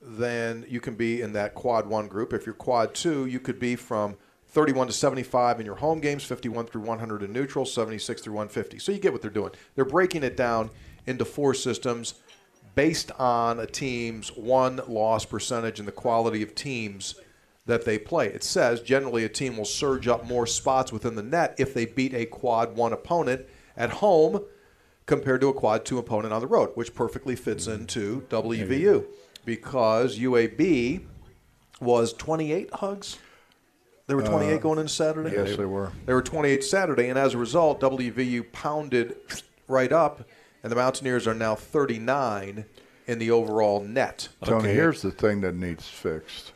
then you can be in that quad one group. If you're quad two, you could be from 31 to 75 in your home games, 51 through 100 in neutral, 76 through 150. So you get what they're doing. They're breaking it down into four systems based on a team's one loss percentage and the quality of teams that they play. It says generally a team will surge up more spots within the net if they beat a quad one opponent at home compared to a quad two opponent on the road, which perfectly fits into WVU because UAB was 28 hugs. They were 28 Uh, going into Saturday. yes, they were. They were 28 Saturday, and as a result, WVU pounded right up, and the Mountaineers are now 39 in the overall net. Tony, here's the thing that needs fixed.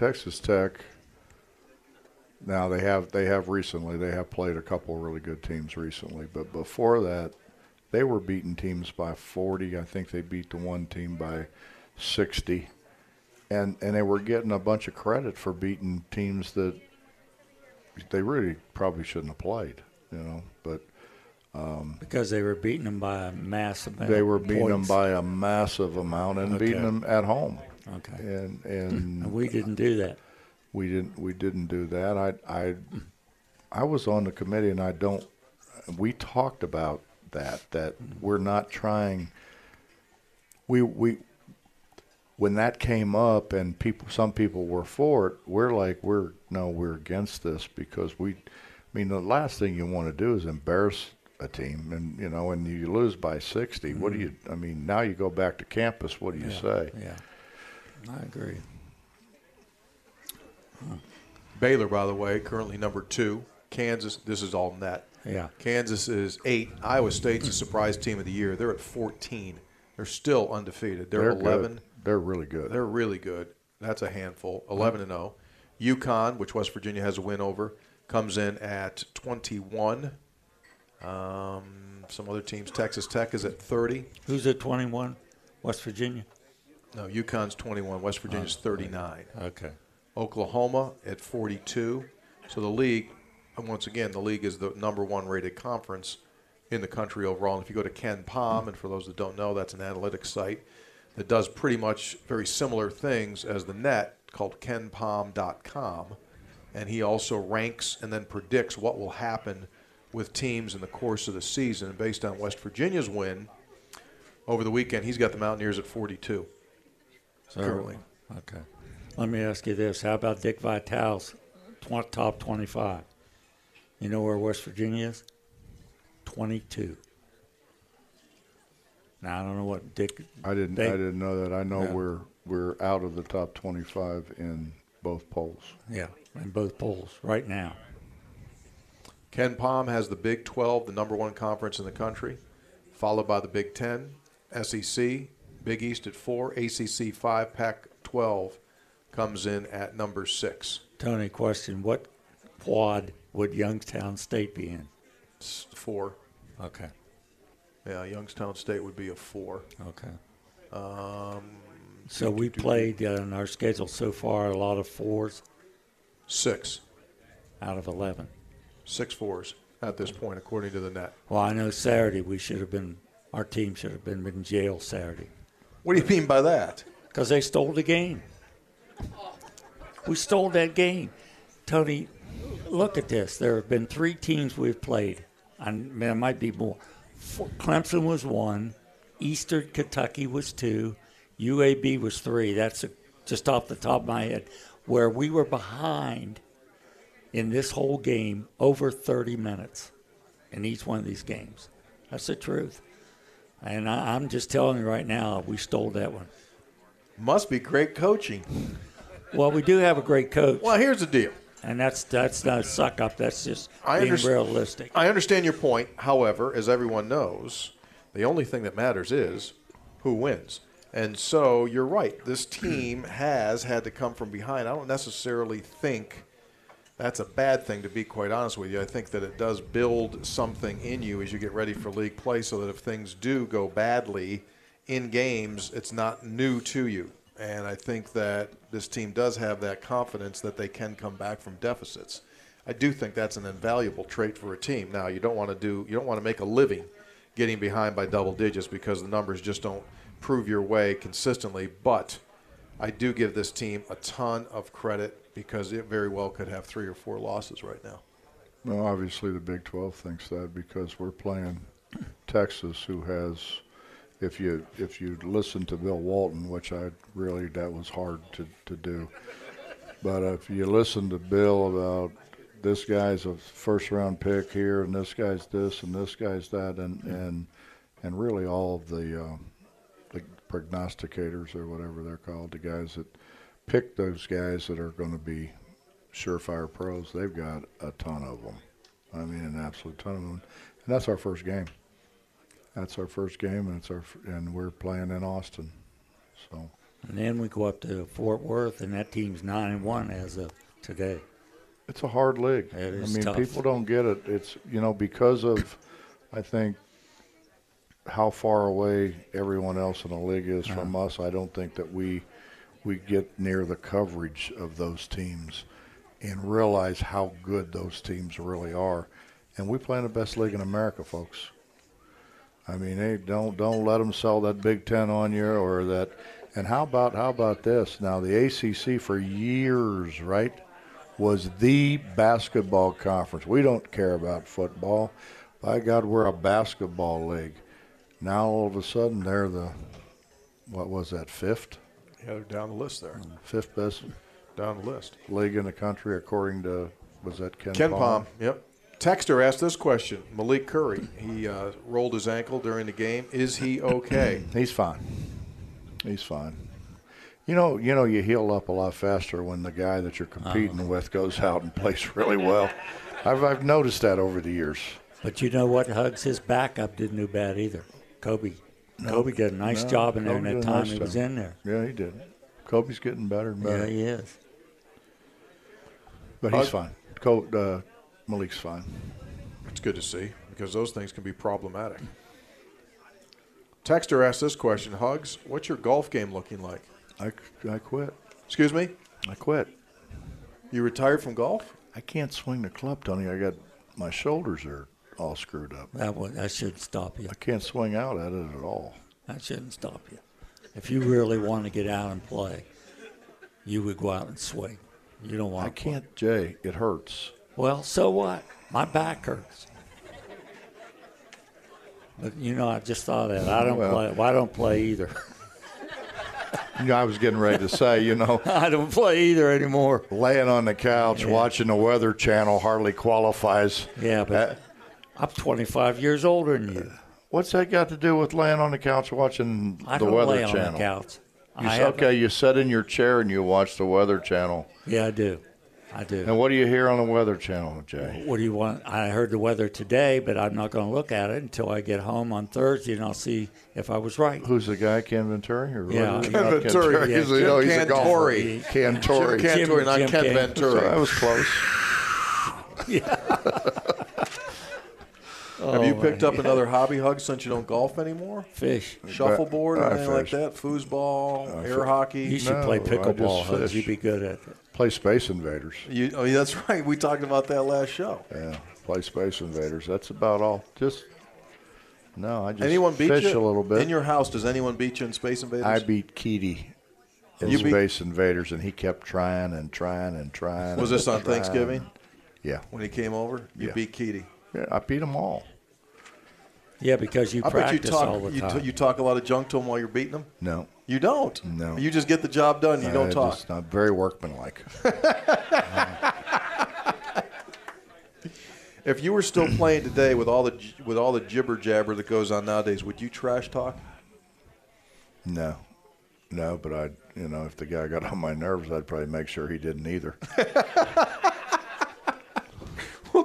Texas Tech. Now they have they have recently they have played a couple of really good teams recently, but before that, they were beating teams by 40. I think they beat the one team by 60, and and they were getting a bunch of credit for beating teams that they really probably shouldn't have played. You know, but um, Because they were beating them by a massive amount. they were beating them by a massive amount and Okay. beating them at home. Okay. And and we didn't do that. We didn't we didn't do that. I I I was on the committee and I don't we talked about that that we're not trying we we when that came up and people some people were for it, we're like we're no, we're against this because we I mean the last thing you want to do is embarrass a team and you know and you lose by 60 what do you mm-hmm. i mean now you go back to campus what do you Yeah, say Yeah, I agree. Baylor, by the way, currently number two. Kansas, this is all net. Yeah. Kansas is eight. Iowa State's a surprise team of the year. They're at 14. They're still undefeated. They're, They're good. 11. They're really good. They're really good. That's a handful. 11 and 0. UConn, which West Virginia has a win over, comes in at 21. Um, some other teams. Texas Tech is at 30. Who's at 21? West Virginia? No, UConn's 21. West Virginia's 39. Okay. Oklahoma at 42. So the league, and once again, the league is the number one rated conference in the country overall. And if you go to KenPom, and for those that don't know, that's an analytics site that does pretty much very similar things as the net called kenpom.com. And he also ranks and then predicts what will happen with teams in the course of the season. And based on West Virginia's win over the weekend, he's got the Mountaineers at 42 So, currently. Okay. Let me ask you this: How about Dick Vitale's tw- top 25? You know where West Virginia is? 22. Now I don't know what Dick. I didn't. they- I didn't know that. I know Yeah. we're we're out of the top 25 in both polls. Yeah, in both polls right now. KenPom has the Big 12, the number one conference in the country, followed by the Big 10, SEC, Big East at four, ACC five, Pac 12 comes in at number six. Tony, question: What quad would Youngstown State be in? S- Four. Okay. Yeah, Youngstown State would be a four. Okay. Um, So we played uh, in our schedule so far a lot of fours. Six. Out of 11. Six fours at this point, according to the net. Well, I know Saturday we should have been, our team should have been in jail Saturday. What do you mean by that? Because they stole the game. We stole that game. Tony, look at this. There have been three teams we've played. I mean, there might be more. Clemson was one. Eastern Kentucky was two. UAB was three. That's a, just off the top of my head. Where we were behind in this whole game over 30 minutes in each one of these games. That's the truth. And I, I'm just telling you right now, we stole that one. Must be great coaching. Well, we do have a great coach. Well, here's the deal. And that's that's not a suck up. That's just I being realistic. I understand your point. However, as everyone knows, the only thing that matters is who wins. And so you're right. This team has had to come from behind. I don't necessarily think that's a bad thing, to be quite honest with you. I think that it does build something in you as you get ready for league play so that if things do go badly in games, it's not new to you. And I think that this team does have that confidence that they can come back from deficits. I do think that's an invaluable trait for a team. Now, you don't want to do you don't want to make a living getting behind by double digits because the numbers just don't prove your way consistently, but I do give this team a ton of credit because it very well could have 3 or 4 losses right now. Well, obviously the Big 12 thinks that because we're playing Texas, who has, if you if you listen to Bill Walton, which I really that was hard to, to do, But if you listen to Bill about this guy's a first round pick here, and this guy's this, and this guy's that, and and and really all of the uh, prognosticators or whatever they're called, the guys that pick those guys that are going to be surefire pros, they've got a ton of them. I mean, an absolute ton of them, and that's our first game. That's our first game, and it's our f- and we're playing in Austin, so. And then we go up to Fort Worth, and that team's nine and one as of today. It's a hard league. It is I mean, tough. people don't get it. It's you know because of, I think, how far away everyone else in the league is from Uh-huh. us. I don't think that we we get near the coverage of those teams and realize how good those teams really are. And we play in the best league in America, folks. I mean, hey, don't don't let them sell that Big Ten on you or that. And how about how about this? Now the ACC for years, right, was the basketball conference. We don't care about football. By God, we're a basketball league. Now all of a sudden they're the what was that fifth? Yeah, they're down the list there. Fifth best Down the list. league in the country according to was that Ken, Ken Palm? Pom. Yep. Texter asked this question. Malik Curry. He uh, rolled his ankle during the game. Is he okay? He's fine. He's fine. You know, you know, you heal up a lot faster when the guy that you're competing with goes out and plays really well. I've I've noticed that over the years. But you know what, Hugs? His backup didn't do bad either. Kobe. No, Kobe did a nice no, job in there in Kobe that time nice he was job. in there. Yeah, he did. Kobe's getting better and better. Yeah, he is. But he's Uh, fine. Co- uh, Malik's fine. It's good to see because those things can be problematic. Texter asked this question. Hugs, what's your golf game looking like? I, I quit. Excuse me? I quit. You retired from golf? I can't swing the club, Tony. I got my shoulders are all screwed up. That would, that should stop you. I can't swing out at it at all. That shouldn't stop you. If you really want to get out and play, you would go out and swing. You don't want I to play. can't, Jay. It hurts. Well, so what? My back hurts. But you know, I just thought that. I don't Well- play. Well, I don't play either. You know, I was getting ready to say, you know, I don't play either anymore. laying on the couch watching the Weather Channel hardly qualifies. Yeah, but I'm 25 years older than you. What's that got to do with laying on the couch watching I the don't Weather lay on Channel? the couch. You I s- have- okay, you sit in your chair and you watch the Weather Channel. Yeah, I do. I do. And what do you hear on the Weather Channel, Jay? What do you want? I heard the weather today, but I'm not going to look at it until I get home on Thursday, and I'll see if I was right. Who's the guy, Ken Venturi? Or Yeah. not Ken Venturi. He's, Yeah, no, Jim he's a golfer. Cantore. Cantore. Jim Cantore, not Jim Ken Can- Venturi. So that was close. Have you Oh, picked my up another hobby hug since you don't golf anymore? Fish. Shuffleboard, I anything like that? Foosball, I air fish. hockey? You should No, play pickleball, just Hugs. You'd be good at it. Play Space Invaders. You, oh, yeah, that's right. We talked about that last show. Yeah, play Space Invaders. That's about all. Just no, I just anyone beat fish you a little bit. in your house? Does anyone beat you in Space Invaders? I beat Keedy in You beat- Space Invaders, and he kept trying and trying and trying. Was and this on trying. Thanksgiving Yeah, when he came over? You Yeah. beat Keedy. yeah, I beat them all. Yeah, because you I bet you practice talk. all the You, time. t- you talk a lot of junk to him while you're beating him. No, You don't. No. You just get the job done. You I don't talk. Just not very workmanlike. If you were still playing today with all the j- with all the jibber jabber that goes on nowadays, would you trash talk? no, no, but I, you know, if the guy got on my nerves, I'd probably make sure he didn't either.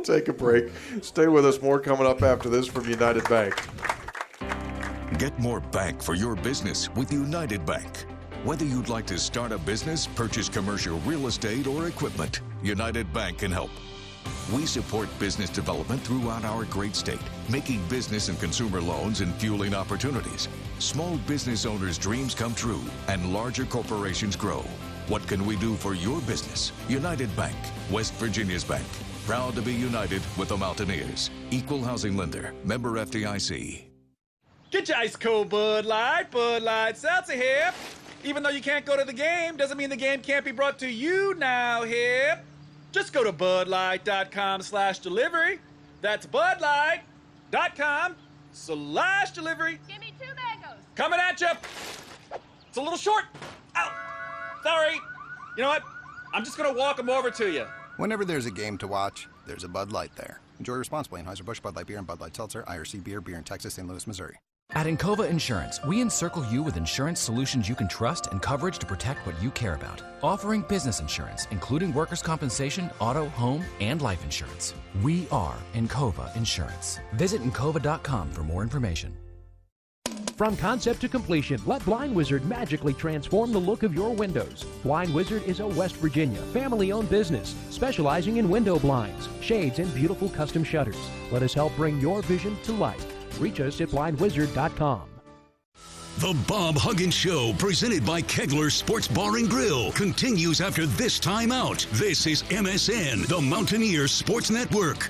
Take a break. Stay with us. More coming up after this from United Bank. Get more bank for your business with United Bank. Whether you'd like to start a business, purchase commercial real estate, or equipment, United Bank can help. We support business development throughout our great state, making business and consumer loans and fueling opportunities. Small business owners' dreams come true and larger corporations grow. What can we do for your business? United Bank, West Virginia's bank. Proud to be united with the Mountaineers. Equal housing lender, member FDIC. Get your ice cold Bud Light, Bud Light Seltzer here. Even though you can't go to the game, doesn't mean the game can't be brought to you now, hip. Just go to budlight.com slash delivery. That's budlight.com slash delivery. Give me two mangoes. Coming at you. It's a little short. Ow. Sorry. You know what? I'm just gonna walk them over to you. Whenever there's a game to watch, there's a Bud Light there. Enjoy responsibly. Anheuser-Busch, Bud Light Beer, and Bud Light Seltzer, IRC Beer, Beer in Texas, St. Louis, Missouri. At Encova Insurance, we encircle you with insurance solutions you can trust and coverage to protect what you care about. Offering business insurance, including workers' compensation, auto, home, and life insurance. We are Encova Insurance. Visit Encova.com for more information. From concept to completion, let Blind Wizard magically transform the look of your windows. Blind Wizard is a West Virginia family owned business specializing in window blinds, shades, and beautiful custom shutters. Let us help bring your vision to life. Reach us at blindwizard.com. The Bob Huggins Show, presented by Kegler Sports Bar and Grill, continues after this time out. This is MSN, the Mountaineer Sports Network.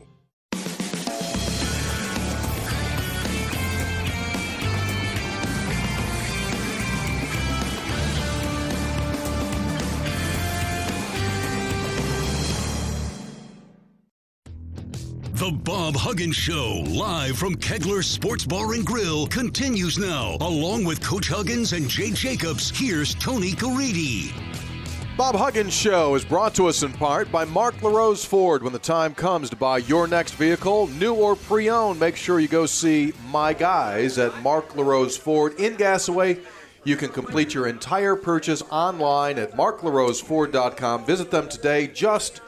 The Bob Huggins Show, live from Kegler Sports Bar and Grill, continues now. Along with Coach Huggins and Jay Jacobs, here's Tony Caridi. Bob Huggins Show is brought to us in part by Mark LaRose Ford. When the time comes to buy your next vehicle, new or pre owned, make sure you go see my guys at Mark LaRose Ford in Gassaway. You can complete your entire purchase online at marklaroseford.com. Visit them today, just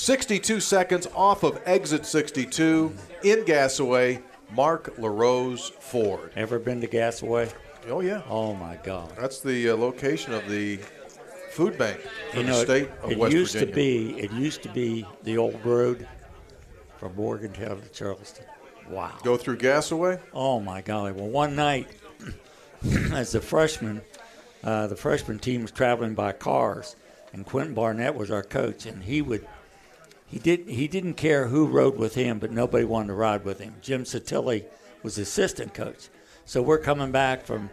62 seconds off of exit 62 in Gassaway. Mark LaRose Ford. Ever been to Gassaway? Oh, yeah. Oh, my God. That's the uh, location of the food bank for You the know, state it, of it West used Virginia. to be it used to be the old road from Morgantown to Charleston. Wow. Go through Gassaway? Oh my golly! Well, one night, as a freshman, uh, the freshman team was traveling by cars, and Quentin Barnett was our coach, and he would. He did. He didn't care who rode with him, but nobody wanted to ride with him. Jim Satilli was assistant coach, so we're coming back from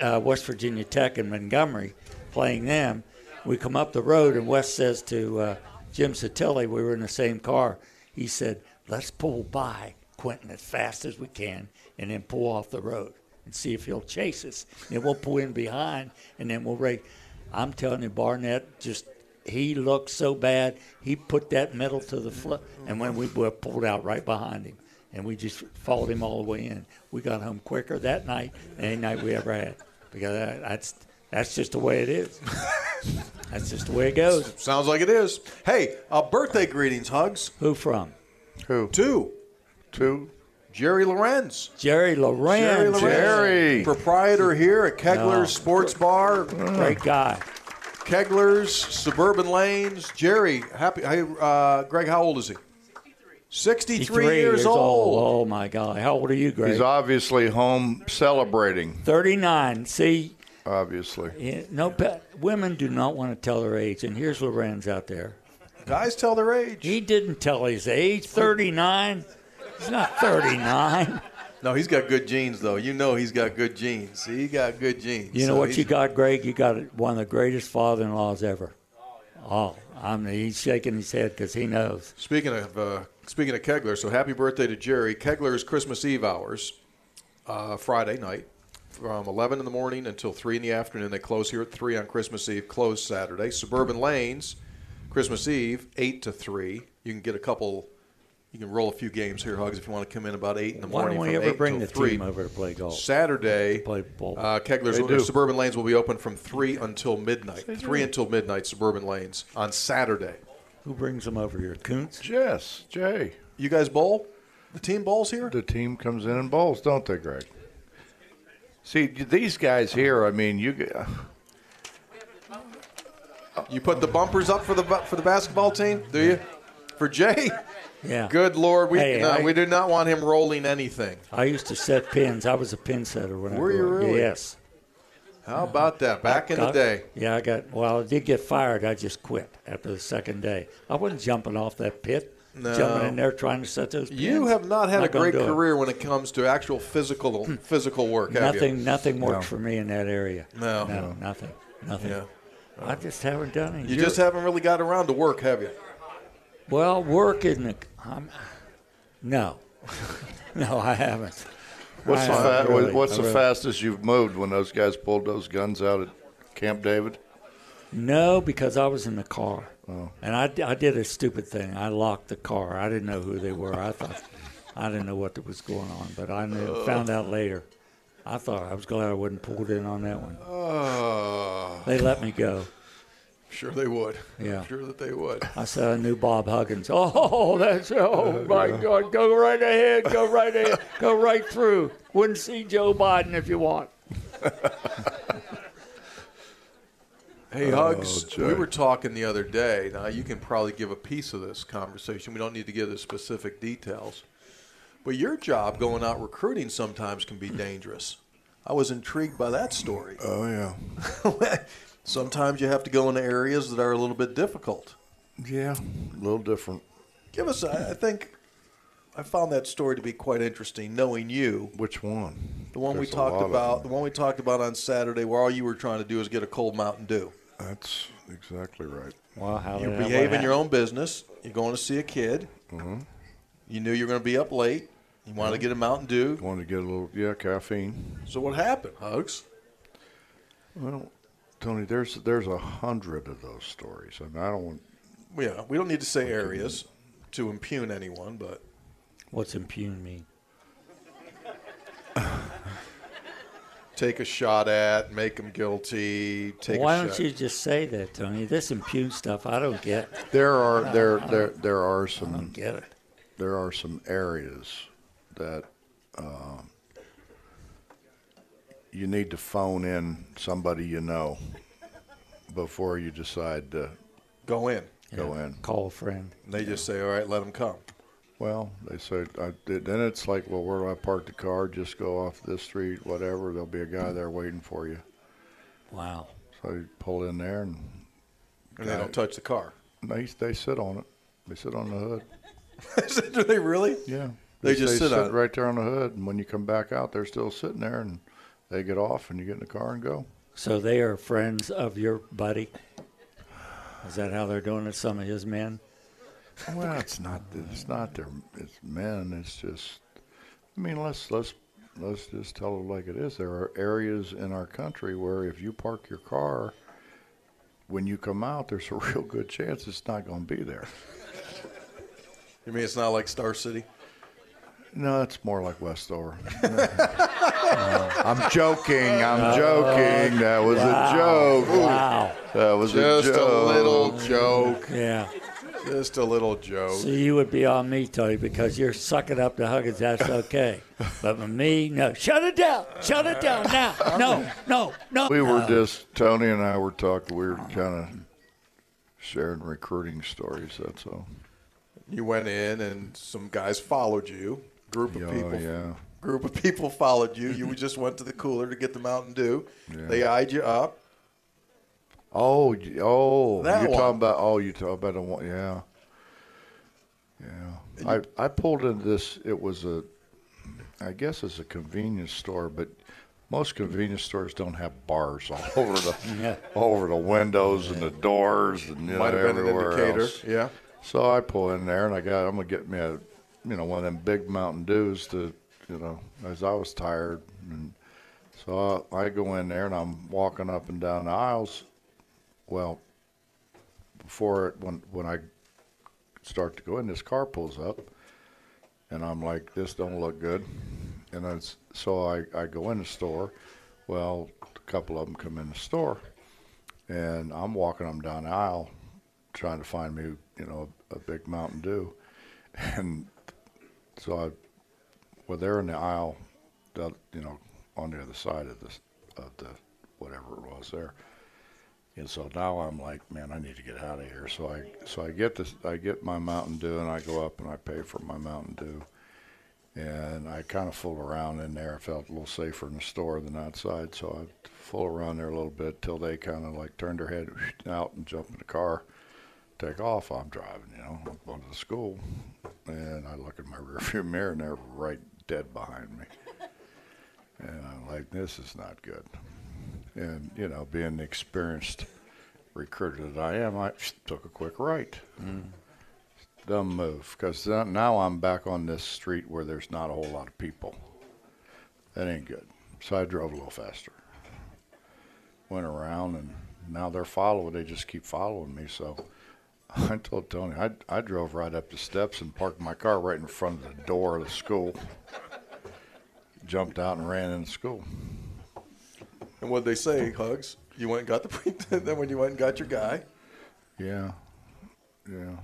uh, West Virginia Tech and Montgomery, playing them. We come up the road, and Wes says to uh, Jim Satilli, we were in the same car. He said, "Let's pull by Quentin as fast as we can, and then pull off the road and see if he'll chase us. And we'll pull in behind, and then we'll race." I'm telling you, Barnett just he looked so bad. He put that metal to the floor, and when we were pulled out right behind him, and we just followed him all the way in. We got home quicker that night than any night we ever had because that's that's just the way it is. that's just the way it goes. Sounds like it is. Hey, uh, birthday greetings, hugs. Who from? Who? Two. Two. Jerry Lorenz. Jerry Lorenz. Jerry Lorenz. Jerry. Proprietor here at Kegler's No. Sports Bar. Great guy. Kegler's, Suburban Lanes. Jerry, happy. Hey, uh, Greg, how old is he? 63, Three years, old. Oh my God! How old are you, Greg? He's obviously home celebrating. Thirty-nine. See, Obviously. yeah, no, pe- women do not want to tell their age, and here's Lorenz out there. Guys tell their age. He didn't tell his age. Thirty-nine. He's not thirty-nine. No, he's got good genes, though. You know he's got good genes. He got good genes. You know So what you got, Greg? You got one of the greatest father-in-laws ever. Oh, I mean, he's shaking his head because he knows. Speaking of uh, speaking of Kegler, so happy birthday to Jerry. Kegler's Christmas Eve hours, uh, Friday night, from 11 in the morning until 3 in the afternoon. They close here at 3 on Christmas Eve, close Saturday. Suburban Lanes, Christmas Eve, 8 to 3. You can get a couple You can roll a few games here, Hugs, if you want to come in about eight in the Why morning. don't we from ever 8 bring the 3. team over to play golf? Saturday, play ball. uh, Kegler's They do. Suburban Lanes will be open from three until midnight. They do. Three until midnight, Suburban Lanes on Saturday. Who brings them over here? Koontz? Jess, Jay. You guys bowl? The team bowls here? The team comes in and bowls, don't they, Greg? See, these guys here, I mean, you get. You put the bumpers up for the for the basketball team, do you? For Jay? Yeah. Good Lord, we Hey, no, I- we do not want him rolling anything. I used to set pins. I was a pin setter when I Were you grew up. really? Yes. How about that? Back in the day. Yeah, I got. Well, I did get fired. I just quit after the second day. I wasn't jumping off that pit, No. jumping in there trying to set those. Pins. You have not had a great do it. career when it comes to actual physical hmm. physical work, have Nothing, you? nothing works for me in that area. No. no, nothing, nothing. Yeah. I just haven't done it. You just haven't really got around to work, have you? Well, work isn't. A, I'm, no, no, I haven't. What's I the haven't fa- really. what's the really- fastest you've moved when those guys pulled those guns out at Camp David? No, because I was in the car. Oh. And I, I did a stupid thing. I locked the car. I didn't know who they were. I thought I didn't know what was going on, but I knew, oh. found out later. I thought I was glad I wasn't pulled in on that one. Oh, They let me go. Sure they would. Yeah. Sure that they would. I said I knew Bob Huggins. Oh, that's oh my God! Go right ahead. Go right ahead. Go right through. Wouldn't see Joe Biden if you want. Hey, Oh, Hugs, Jay. we were talking the other day. Now, you can probably give a piece of this conversation. We don't need to give the specific details. But your job going out recruiting sometimes can be dangerous. I was intrigued by that story. Oh yeah. sometimes you have to go into areas that are a little bit difficult. Yeah, a little different. Give us, I I think, I found that story to be quite interesting, knowing you. Which one? The one we There's a lot talked about, the one we talked about on Saturday, where all you were trying to do is get a cold Mountain Dew. That's exactly right. Wow, how You're did behaving your own business. You're going to see a kid. Mm-hmm. You knew you were going to be up late. You wanted to get a Mountain Dew. Wanted to get a little yeah caffeine. So what happened, Hugs? Well, Tony, there's there's a hundred of those stories, and I don't want. Yeah, we don't need to say areas to impugn anyone, but What's impugn mean? take a shot at, make them guilty. Take Why a don't shot. you just say that, Tony? This impugn stuff, I don't get. There are there there there are some. I don't get it. There are some areas that uh, you need to phone in somebody you know before you decide to Go in. go in. Call a friend. And they just say, all right, let them come. Well, they say I, then it's like, well, where do I park the car? Just go off this street, whatever. There'll be a guy there waiting for you. Wow. So you pull in there and. And they don't touch the car. They they sit on it. They sit on the hood. Do they really? Yeah. They just say sit on it. right there on the hood, and when you come back out, they're still sitting there, and they get off, and you get in the car and go. So they are friends of your buddy. Is that how they're doing it? Some of his men. Well, it's not. It's not their. It's men. It's just. I mean, let's let's let's just tell it like it is. There are areas in our country where if you park your car, when you come out, there's a real good chance it's not going to be there. You mean it's not like Star City? No, it's more like Westover. I'm joking. I'm joking. That was Wow. a joke. Wow. That was a joke. Just a a, little joke. Yeah. Just a little joke. So you would be on me, Tony, because you're sucking up to Huggins. That's okay. But with me, no. Shut it down. Shut it down now. No, no, no. We were just Tony and I were talking. We were kind of sharing recruiting stories. That's all. You went in and some guys followed you. Group of Yeah, people. yeah. Group of people followed you. You just went to the cooler to get the Mountain Dew. Yeah. They eyed you up. Oh, oh, That you're one. talking about. Oh, you talking about the one? Yeah, yeah. I I pulled into this. It was a, I guess it's a convenience store, but most convenience stores don't have bars all over the Yeah. all over the windows and the doors and you Might know, have been an everywhere indicator. else. Yeah. So I pull in there and I got. I'm gonna get me a, you know, one of them big Mountain Dews to, you know, as I was tired and. So I, go in there and I'm walking up and down the aisles. Well, before it, when when I start to go in, this car pulls up, and I'm like, this don't look good. And it's, so I, I go in the store. Well, a couple of them come in the store, and I'm walking them down the aisle, trying to find me, you know, a, big Mountain Dew, and so I, well, they're in the aisle, you know, on the other side of the of the whatever it was there. And so now I'm like, man, I need to get out of here. So I so I get this, I get my Mountain Dew, and I go up and I pay for my Mountain Dew. And I kind of fool around in there. I felt a little safer in the store than outside, so I fool around there a little bit till they kind of like turned their head out and jump in the car, take off. I'm driving, you know, going to the school, and I look in my rearview mirror, and they're right dead behind me. And I'm like, this is not good. And, you know, being the experienced recruiter that I am, I took a quick right. Mm. Dumb move, because now I'm back on this street where there's not a whole lot of people. That ain't good. So I drove a little faster. Went around, and now they're following. They just keep following me. So I told Tony, I, I drove right up the steps and parked my car right in front of the door of the school. Jumped out and ran into school. And what they say, Hugs? You went and got the then when you went and got your guy, Yeah, yeah.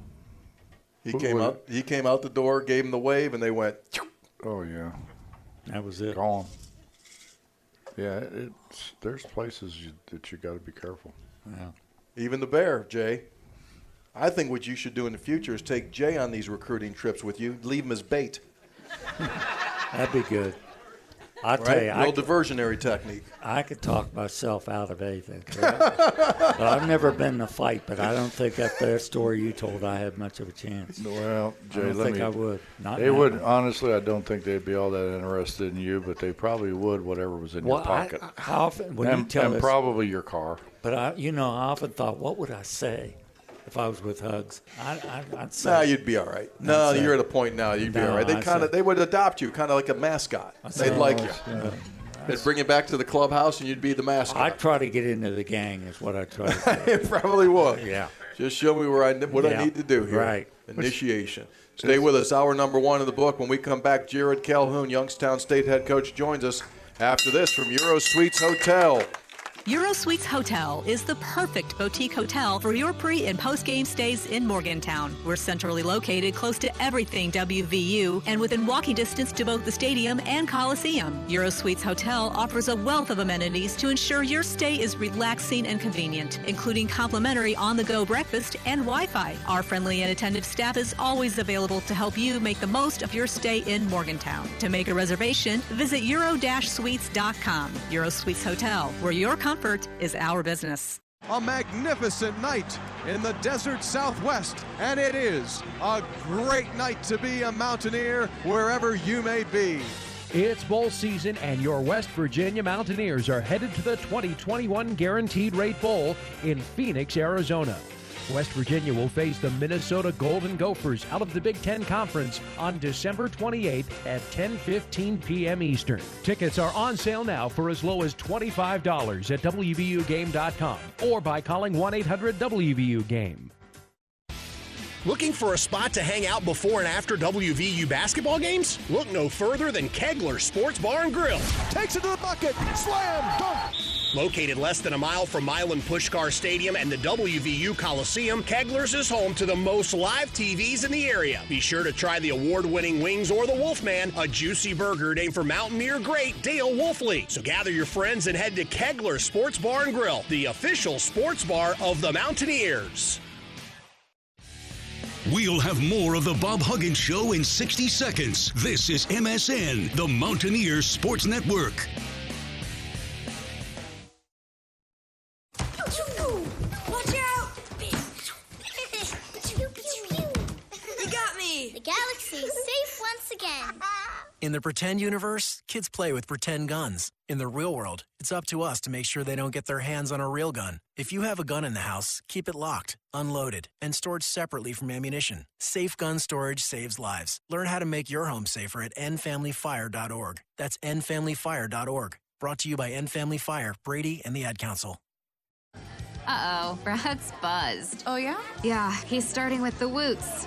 he What- came what- out. He came out the door, gave him the wave, and they went. Oh yeah, That was it. gone. Yeah, it- it's there's places you, that you got to be careful. Yeah. Even the bear, Jay. I think what you should do in the future is take Jay on these recruiting trips with you. Leave him as bait. That'd be good. I tell Right? you, Real I, diversionary technique. I could talk myself out of anything. but I've never been in a fight, but I don't think that their story you told I had much of a chance. Well, Jay, I don't let think me. I would. Not they now. would honestly. I don't think they'd be all that interested in you, but they probably would. Whatever was in Well, your I- pocket. how often when and, you tell and us- probably your car. But I, you know, I often thought, what would I say if I was with Hugs? I, I, I'd say, Nah, you'd be all right. No, I'd you're at a point now. You'd be No, all right. They I'd kind of say- they would adopt you, kind of like a mascot. I'd They'd like you. Yeah. They'd bring you back to the clubhouse, and you'd be the mascot. I'd try to get into the gang, is what I'd try to it probably would. Yeah. Just show me where I what I Yeah. need to do here. Right. Initiation. Stay with us. Hour number one of the book. When we come back, Jared Calhoun, Youngstown State head coach, joins us after this from Euro Suites Hotel. Euro Suites Hotel is the perfect boutique hotel for your pre and post game stays in Morgantown. We're centrally located close to everything WVU and within walking distance to both the stadium and Coliseum. Euro Suites Hotel offers a wealth of amenities to ensure your stay is relaxing and convenient, including complimentary on the go breakfast and Wi Fi. Our friendly and attentive staff is always available to help you make the most of your stay in Morgantown. To make a reservation, visit euro suites.com. Euro Suites Hotel, where your comfort is our business. A magnificent night in the desert southwest, and it is a great night to be a mountaineer wherever you may be. It's bowl season, and your West Virginia Mountaineers are headed to the 2021 Guaranteed Rate Bowl in Phoenix, Arizona. West Virginia will face the Minnesota Golden Gophers out of the Big Ten Conference on December 28th at 10:15 p.m. Eastern. Tickets are on sale now for as low as $25 at WVUGame.com or by calling 1-800-WVU-GAME. Looking for a spot to hang out before and after WVU basketball games? Look no further than Kegler Sports Bar and Grill. Takes it to the bucket, slam, dunk. Located less than a mile from Milan Puskar Stadium and the WVU Coliseum, Kegler's is home to the most live TVs in the area. Be sure to try the award-winning wings or the Wolfman, a juicy burger named for Mountaineer great Dale Wolfley. So gather your friends and head to Kegler Sports Bar and Grill, the official sports bar of the Mountaineers. We'll have more of the Bob Huggins Show in 60 seconds. This is MSN, the Mountaineer Sports Network. Watch out! you got me! The galaxy is safe once again. In the pretend universe, kids play with pretend guns. In the real world, it's up to us to make sure they don't get their hands on a real gun. If you have a gun in the house, keep it locked, unloaded, and stored separately from ammunition. Safe gun storage saves lives. Learn how to make your home safer at endfamilyfire.org. That's endfamilyfire.org. Brought to you by End Family Fire, Brady, and the Ad Council. Uh oh, Brad's buzzed. Oh, yeah? Yeah, he's starting with the woots.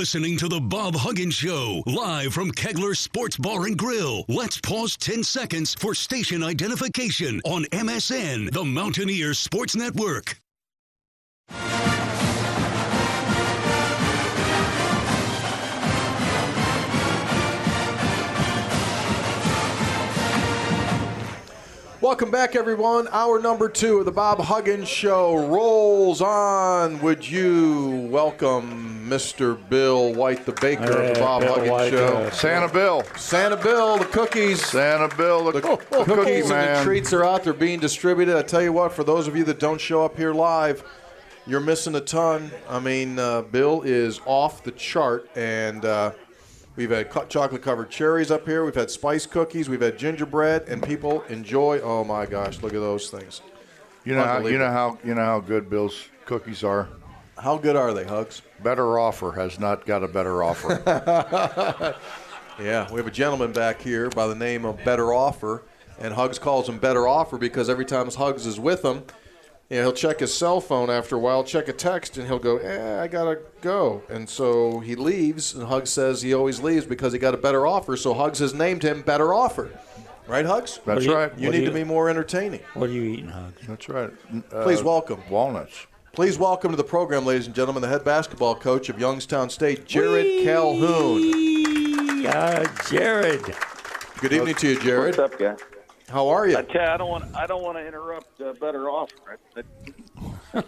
Listening to the Bob Huggins Show, live from Kegler Sports Bar and Grill. Let's pause 10 seconds for station identification on MSN, the Mountaineer Sports Network. Welcome back, everyone. Hour number two of the Bob Huggins Show rolls on. Would you welcome Mr. Bill White, the baker of the Bob Bill Huggins White, Show? uh, Santa Bill. Santa Bill, the cookies. Santa Bill, the, The cookie cookies and the treats are out. They're being distributed. I tell you what, for those of you that don't show up here live, you're missing a ton. I mean, uh, Bill is off the chart, and uh, we've had co- chocolate-covered cherries up here. We've had spice cookies. We've had gingerbread, and people enjoy. Oh my gosh, look at those things. You know, how, you know how you know how good Bill's cookies are. How good are they, Hugs? Better offer has not got a better offer. Yeah, we have a gentleman back here by the name of Better Offer, and Hugs calls him Better Offer because every time Hugs is with him, you know, he'll check his cell phone after a while, check a text, and he'll go, "Eh, I gotta go," and so he leaves. And Hugs says he always leaves because he got a better offer. So Hugs has named him Better Offer, right, Hugs? That's right. You need do to be more entertaining. What are you eating, Hugs? That's right. Please Uh, welcome walnuts. Please welcome to the program, ladies and gentlemen, the head basketball coach of Youngstown State, Jared Calhoun. Uh, Jared. Good evening to you, Jared. What's up, guys? How are you? I tell you, I don't want. I don't want to interrupt. Uh, better off.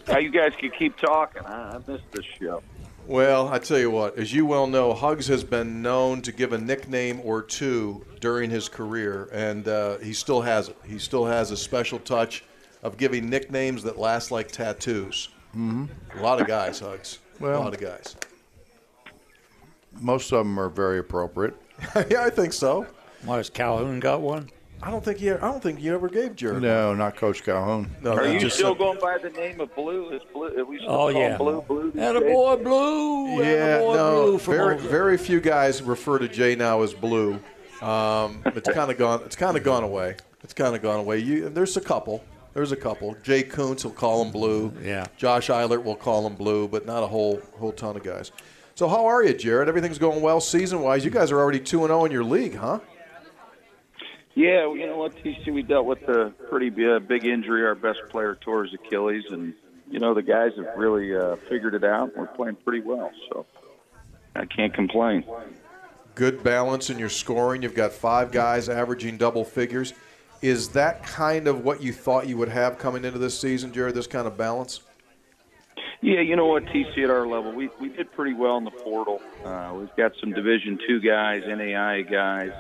How you guys can keep talking? I, I missed this show. Well, I tell you what, as you well know, Hugs has been known to give a nickname or two during his career, and uh, he still has it. He still has a special touch of giving nicknames that last like tattoos. Mhm. A lot of guys, Hugs. Well- a lot of guys. Most of them are very appropriate. yeah, I think so. Why has Calhoun got one? I don't think you. I don't think you ever gave Jared. No, not Coach Calhoun. No, Are you just still some- going by the name of Blue? Is Blue? Are we still Oh, yeah. Blue Blue. these Attaboy days? Blue. Yeah, Attaboy no. Blue Very, very few guys refer to Jay now as Blue. Um, it's kind of gone. It's kind of gone away. It's kind of gone away. You, there's a couple. There's a couple. Jay Kuntz will call him Blue. Yeah. Josh Eilert will call him Blue, but not a whole whole ton of guys. So how are you, Jared? Everything's going well season wise. You guys are already two and zero in your league, huh? Yeah, you know what, TC, we dealt with a pretty big injury. Our best player tore his Achilles, and you know the guys have really uh, figured it out. We're playing pretty well, so I can't complain. Good balance in your scoring. You've got five guys averaging double figures. Is that kind of what you thought you would have coming into this season, Jared? This kind of balance? Yeah, you know what, TC, at our level, we we did pretty well in the portal. Uh, we've got some Division two guys, NAIA guys.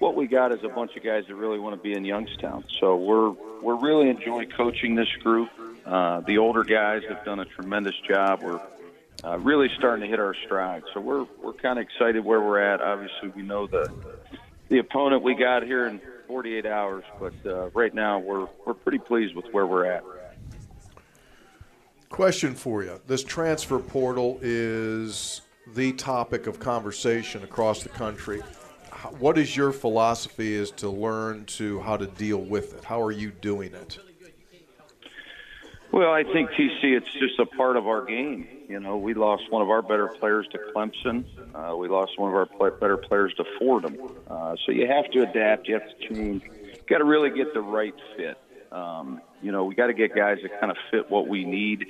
What we got is a bunch of guys that really want to be in Youngstown. So we're we're really enjoying coaching this group. Uh, the older guys have done a tremendous job. We're uh, really starting to hit our stride. So we're we're kind of excited where we're at. Obviously, we know the the opponent we got here in 48 hours, but uh, right now we're we're pretty pleased with where we're at. Question for you. This transfer portal is the topic of conversation across the country. What is your philosophy is to learn to how to deal with it? How are you doing it? Well, I think TC, it's just a part of our game. You know, we lost one of our better players to Clemson. Uh, we lost one of our play- better players to Fordham. Uh, so you have to adapt. You have to change. Got to really get the right fit. Um, you know, we got to get guys that kind of fit what we need.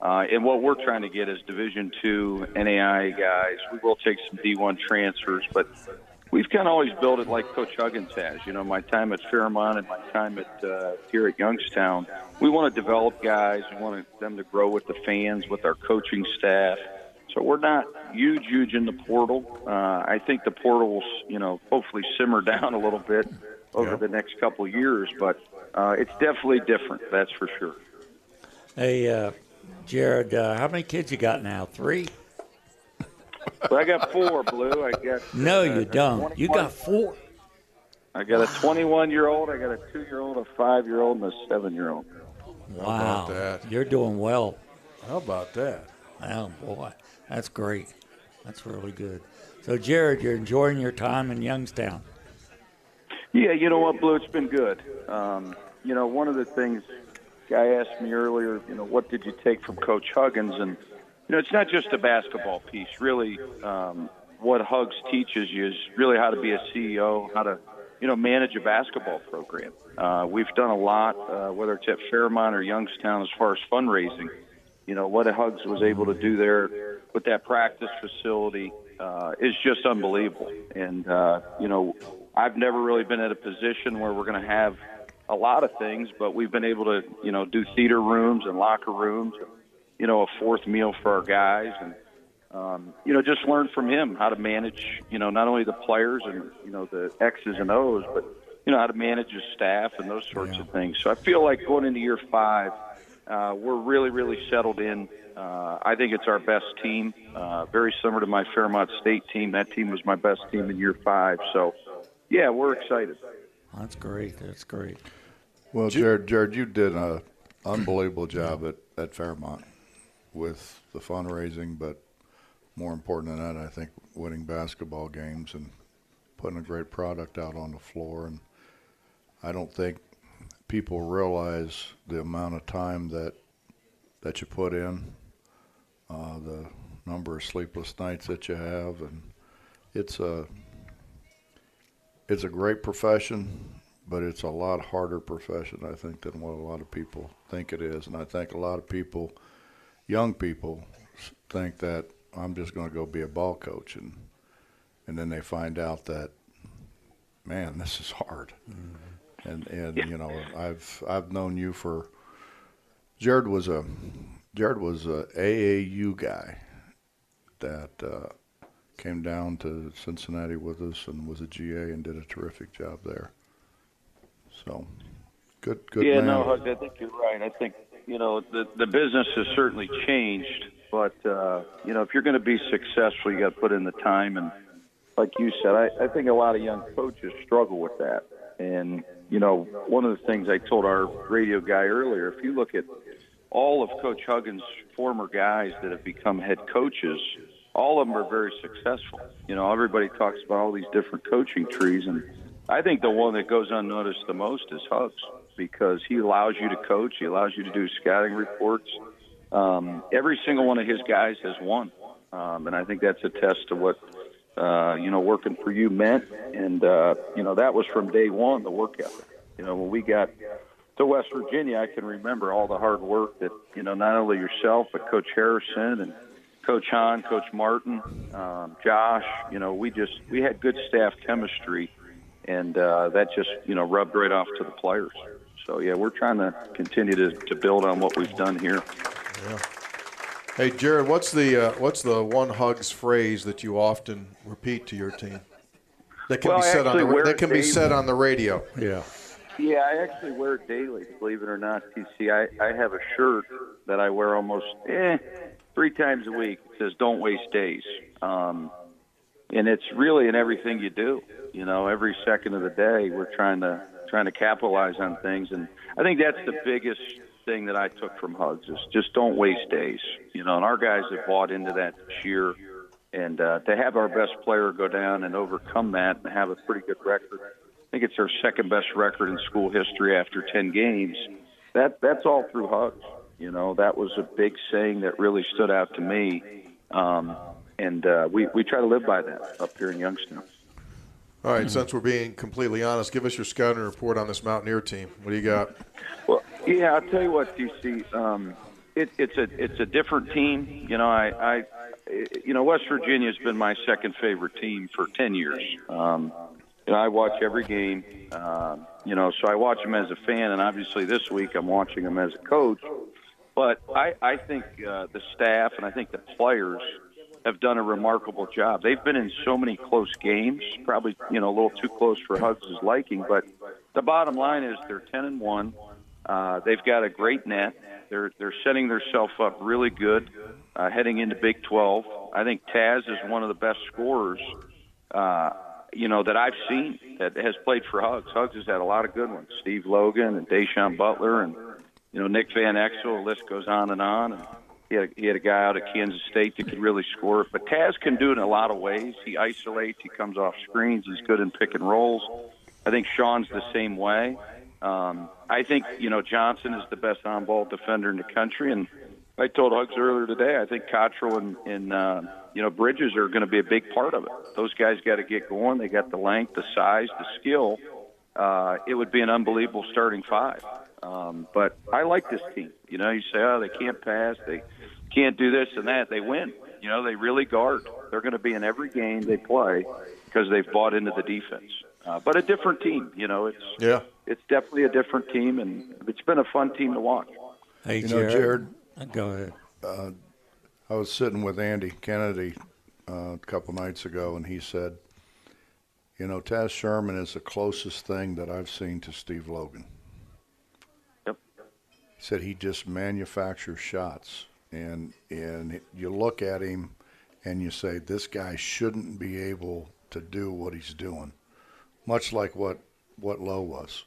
Uh, and what we're trying to get is Division two NAIA guys. We will take some D1 transfers, but we've kind of always built it like Coach Huggins has. You know, my time at Fairmont and my time at uh, here at Youngstown, we want to develop guys. We want them to grow with the fans, with our coaching staff. So we're not huge, huge in the portal. Uh, I think the portal will, you know, hopefully simmer down a little bit over Yeah. the next couple of years. But uh, it's definitely different. That's for sure. Hey, uh, Jared, uh, how many kids you got now? Three? But I got four, Blue. I got No, uh, you don't. You got four. I got a 21 year old, I got a two year old, a five year old, and a seven year old. Wow, you're doing well. How about that? Oh boy, that's great. That's really good. So, Jared, you're enjoying your time in Youngstown. Yeah, you know what, Blue? It's been good. Um, you know, one of the things guy asked me earlier, you know, what did you take from Coach Huggins? And you know, it's not just a basketball piece. Really, um, what Hugs teaches you is really how to be a CEO, how to you know manage a basketball program. Uh, we've done a lot, uh, whether it's at Fairmont or Youngstown, as far as fundraising. You know what Hugs was able to do there with that practice facility uh, is just unbelievable. And uh, you know, I've never really been at a position where we're going to have a lot of things, but we've been able to, you know, do theater rooms and locker rooms, you know, a fourth meal for our guys, and um, you know, just learn from him how to manage, you know, not only the players and you know the X's and O's, but you know how to manage his staff and those sorts of things. So I feel like going into year five, uh, we're really, really settled in. Uh, I think it's our best team, uh, very similar to my Fairmont State team. That team was my best team in year five. So, yeah, we're excited. That's great. That's great. Well, Jared, Jared, you did an unbelievable job at, at Fairmont with the fundraising, but more important than that, I think winning basketball games and putting a great product out on the floor. And I don't think people realize the amount of time that that you put in, uh, the number of sleepless nights that you have, and it's a it's a great profession, but it's a lot harder profession, I think, than what a lot of people think it is. And I think a lot of people, young people, think that I'm just going to go be a ball coach, and and then they find out that, man, this is hard. And and you know, I've I've known you for. Jared was a Jared was a AAU guy that uh, came down to Cincinnati with us and was a GA and did a terrific job there. So, good, good yeah, man. no, Hug, I think you're right. I think you know the the business has certainly changed, but uh, you know if you're going to be successful, you got to put in the time. And like you said, I, I think a lot of young coaches struggle with that. And you know, one of the things I told our radio guy earlier, if you look at all of Coach Huggins' former guys that have become head coaches, all of them are very successful. You know, everybody talks about all these different coaching trees, and I think the one that goes unnoticed the most is Hugs because he allows you to coach, he allows you to do scouting reports. Um, every single one of his guys has won, um, and I think that's a test to what uh, you know working for you meant. And uh, you know that was from day one the work ethic. You know when we got to West Virginia, I can remember all the hard work that you know not only yourself but Coach Harrison and Coach Hahn, Coach Martin, um, Josh. You know we just we had good staff chemistry, and uh, that just you know rubbed right off to the players. So yeah, we're trying to continue to, to build on what we've done here. Yeah. Hey, Jared, what's the uh, what's the one hugs phrase that you often repeat to your team? That can Well, be said on the that it can be said on the radio. Yeah. Yeah, I actually wear it daily, believe it or not, TC. I, I have a shirt that I wear almost eh, three times a week. It says "Don't waste days," um, and it's really in everything you do. You know, every second of the day, we're trying to trying to capitalize on things, and I think that's the biggest thing that I took from Hugs is just don't waste days. You know, and our guys have bought into that this year, and uh, to have our best player go down and overcome that and have a pretty good record. I think it's our second best record in school history after 10 games. That that's all through hugs. You know, that was a big saying that really stood out to me. Um, and uh, we, we try to live by that up here in Youngstown. All right, since we're being completely honest, give us your scouting report on this Mountaineer team. What do you got? Well, yeah, I'll tell you what, DC. Um, it, it's a it's a different team. You know, I, I you know West Virginia's been my second favorite team for ten years. Um, you know, I watch every game. Um, you know, so I watch them as a fan, and obviously this week I'm watching them as a coach. But I, I think uh, the staff and I think the players have done a remarkable job. They've been in so many close games, probably you know a little too close for Hugs' liking, but the bottom line is they're ten and one. Uh, they've got a great net. They're they're setting themselves up really good uh, heading into Big 12. I think Taz is one of the best scorers, uh, you know, that I've seen that has played for Hugs. Hugs has had a lot of good ones. Steve Logan and Da'Sean Butler and you know Nick Van Exel. The list goes on and on. And he had, he had a guy out at Kansas State that could really score. But Taz can do it in a lot of ways. He isolates. He comes off screens. He's good in pick and rolls. I think Sean's the same way. Um, I think you know Johnson is the best on-ball defender in the country, and I told Hugs earlier today. I think Cottrell and, and uh, you know Bridges are going to be a big part of it. Those guys got to get going. They got the length, the size, the skill. Uh, it would be an unbelievable starting five. Um, but I like this team. You know, you say, oh, they can't pass, they can't do this and that. They win. You know, they really guard. They're going to be in every game they play because they've bought into the defense. Uh, but a different team. You know, it's yeah, it's definitely a different team, and it's been a fun team to watch. Hey, you know, Jared. Go ahead. Uh, I was sitting with Andy Kennedy uh, a couple nights ago, and he said, "You know, Taz Sherman is the closest thing that I've seen to Steve Logan." Yep. He said he just manufactures shots, and and you look at him, and you say, "This guy shouldn't be able to do what he's doing," much like what what Lowe was.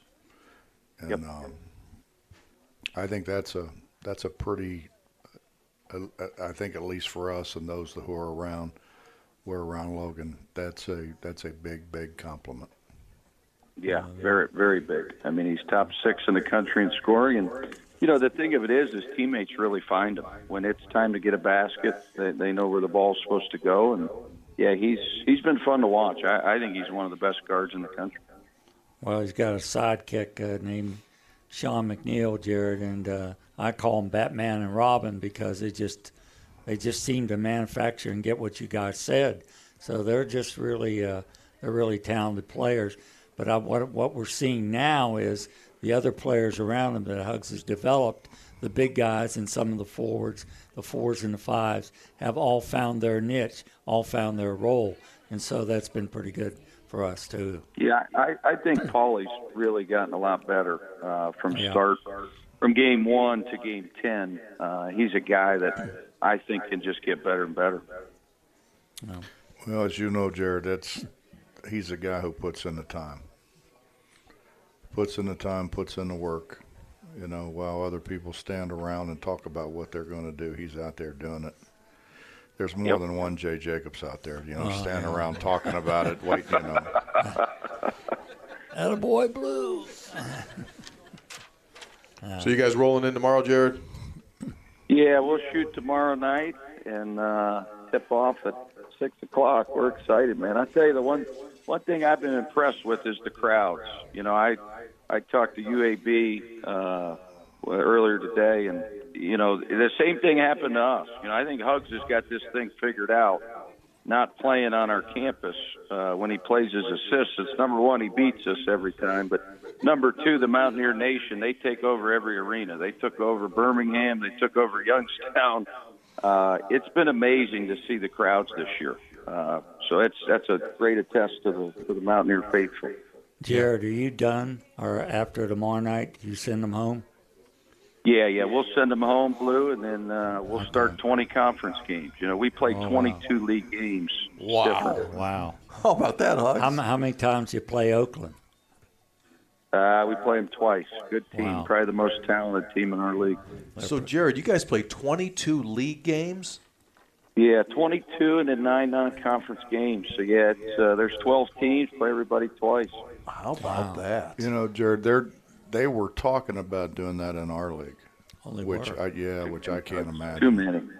And Yep. um, I think that's a that's a pretty. Uh, I think at least for us and those who are around, we're around Logan. That's a that's a big big compliment. Yeah, very very big. I mean, he's top six in the country in scoring, and you know the thing of it is, his teammates really find him when it's time to get a basket. They, they know where the ball's supposed to go, and yeah, he's he's been fun to watch. I, I think he's one of the best guards in the country. Well, he's got a sidekick uh, named Sean McNeil, Jared, and uh, I call him Batman and Robin because they just they just seem to manufacture and get what you guys said. So they're just really uh, they're really talented players. But I, what what we're seeing now is the other players around him that Hugs has developed, the big guys and some of the forwards, the fours and the fives, have all found their niche, all found their role, and so that's been pretty good for us too. Yeah, I, I think Pauly's really gotten a lot better uh, from Yeah. start from game one to game ten. Uh, he's a guy that I think can just get better and better. Well, as you know, Jared, that's he's a guy who puts in the time. Puts in the time, puts in the work. You know, while other people stand around and talk about what they're going to do, he's out there doing it. There's more Yep. than one Jay Jacobs out there, you know, Oh, standing yeah. around talking about it, waiting, you know. Attaboy Blue. So you guys rolling in tomorrow, Jared? Yeah, we'll shoot tomorrow night and uh, tip off at six o'clock. We're excited, man. I tell you, the one one thing I've been impressed with is the crowds. You know, I I talked to UAB uh, earlier today, and you know the same thing happened to us. You know, I think Hugs has got this thing figured out. Not playing on our campus uh, when he plays his assists. It's number one, he beats us every time, but number two, the Mountaineer Nation, they take over every arena. They took over Birmingham, they took over Youngstown. Uh, it's been amazing to see the crowds this year. Uh, so it's that's a great attest to the to the Mountaineer faithful. Jared, are you done? Or after tomorrow night, you send them home? Yeah, yeah, we'll send them home blue, and then uh, we'll start 20 conference games. You know, we play Oh, 22 league games. Wow. different. Wow. How about that, Hugs? How, how many times do you play Oakland? Uh, we play them twice. Good team, Wow. probably the most talented team in our league. So Jared, you guys play 22 league games. Yeah, 22 and then nine non-conference games. So yeah, it's, uh, there's 12 teams. Play everybody twice. How about that? You know, Jared, they're they were talking about doing that in our league, Only which were. I, yeah, which I can't imagine. Too imagine.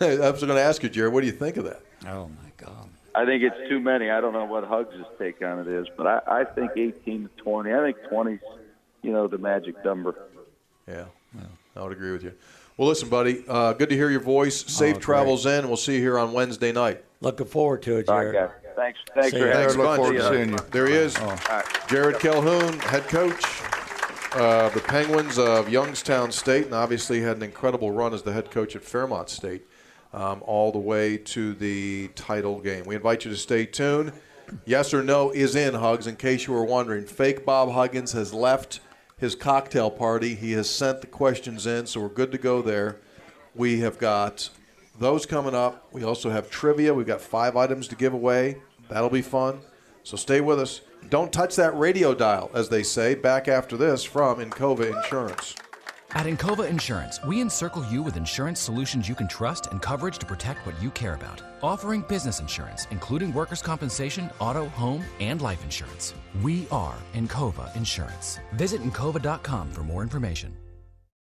many. I was going to ask you, Jared, what do you think of that? Oh my God. I think it's too many. I don't know what Hugs' take on it is, but I, I think 18 to 20. I think 20's, you know, the magic number. Yeah, I would agree with you. Well, listen, buddy, uh, good to hear your voice. Safe Oh, travels in. We'll see you here on Wednesday night. Looking forward to it, All right, Jared. guys. Thanks. Thanks See for having Thanks me. look bunch. forward to seeing you. There he is, All right. Jared Calhoun, head coach of the Penguins of Youngstown State, and obviously had an incredible run as the head coach at Fairmont State, um, all the way to the title game. We invite you to stay tuned. Yes or no is in, Hugs, in case you were wondering. Fake Bob Huggins has left his cocktail party. He has sent the questions in, so we're good to go there. We have got those coming up. We also have trivia. We've got five items to give away. That'll be fun. So stay with us. Don't touch that radio dial, as they say. Back after this from Encova Insurance. At Encova Insurance, we encircle you with insurance solutions you can trust and coverage to protect what you care about. Offering business insurance, including workers' compensation, auto, home, and life insurance. We are Encova Insurance. Visit Encova.com for more information.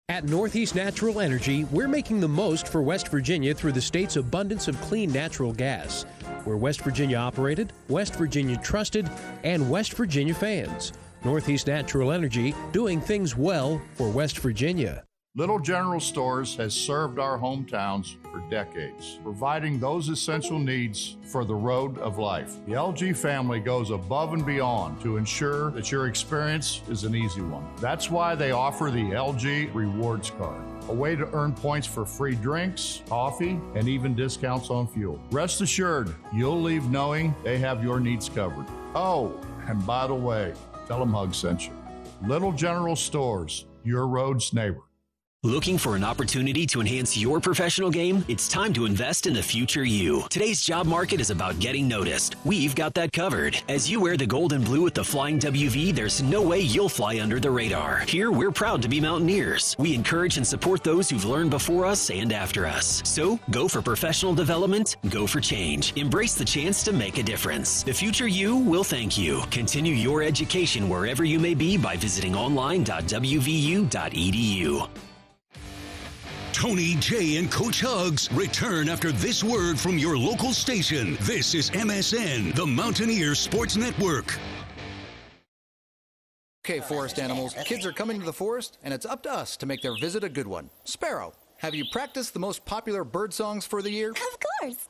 At Northeast Natural Energy, we're making the most for West Virginia through the state's abundance of clean natural gas. We're West Virginia operated, West Virginia trusted, and West Virginia fans. Northeast Natural Energy, doing things well for West Virginia. Little General Stores has served our hometowns for decades, providing those essential needs for the road of life. The LG family goes above and beyond to ensure that your experience is an easy one. That's why they offer the LG Rewards Card, a way to earn points for free drinks, coffee, and even discounts on fuel. Rest assured, you'll leave knowing they have your needs covered. Oh, and by the way, tell them Hug sent you. Little General Stores, your road's neighbor. Looking for an opportunity to enhance your professional game? It's time to invest in the future you. Today's job market is about getting noticed. We've got that covered. As you wear the gold and blue with the Flying WV, there's no way you'll fly under the radar. Here, we're proud to be Mountaineers. We encourage and support those who've learned before us and after us. So, go for professional development, go for change. Embrace the chance to make a difference. The future you will thank you. Continue your education wherever you may be by visiting online.wvu.edu. Tony, Jay, and Coach Hugs return after this word from your local station. This is MSN, the Mountaineer Sports Network. Okay, forest animals, kids are coming to the forest, and it's up to us to make their visit a good one. Sparrow, have you practiced the most popular bird songs for the year? Of course.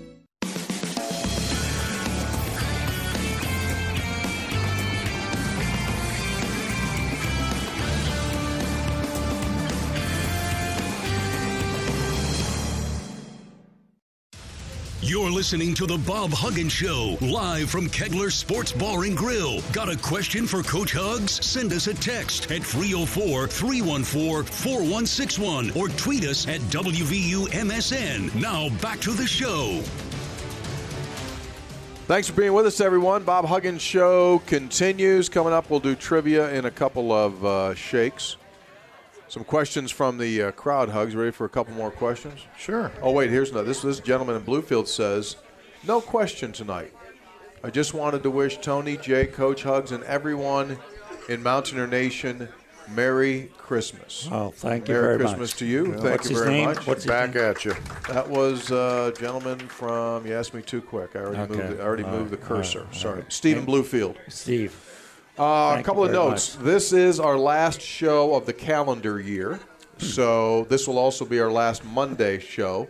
You're listening to the Bob Huggins Show, live from Kegler Sports Bar and Grill. Got a question for Coach Hugs? Send us a text at 304 314 4161 or tweet us at WVUMSN. Now back to the show. Thanks for being with us, everyone. Bob Huggins Show continues. Coming up, we'll do trivia in a couple of uh, shakes. Some questions from the uh, crowd, Hugs. Ready for a couple more questions? Sure. Oh, wait, here's another. This, this gentleman in Bluefield says, No question tonight. I just wanted to wish Tony, Jay, Coach Hugs, and everyone in Mountaineer Nation Merry Christmas. Oh, thank you Merry very Christmas much. to you. Yeah. Thank What's you his very name? much. What's his Back name? at you. That was a gentleman from. You asked me too quick. I already Okay. moved. The, I already All moved the cursor. all right, Sorry, all right. Stephen Bluefield. Steve. Uh, a couple of notes. much. This is our last show of the calendar year, so this will also be our last Monday show.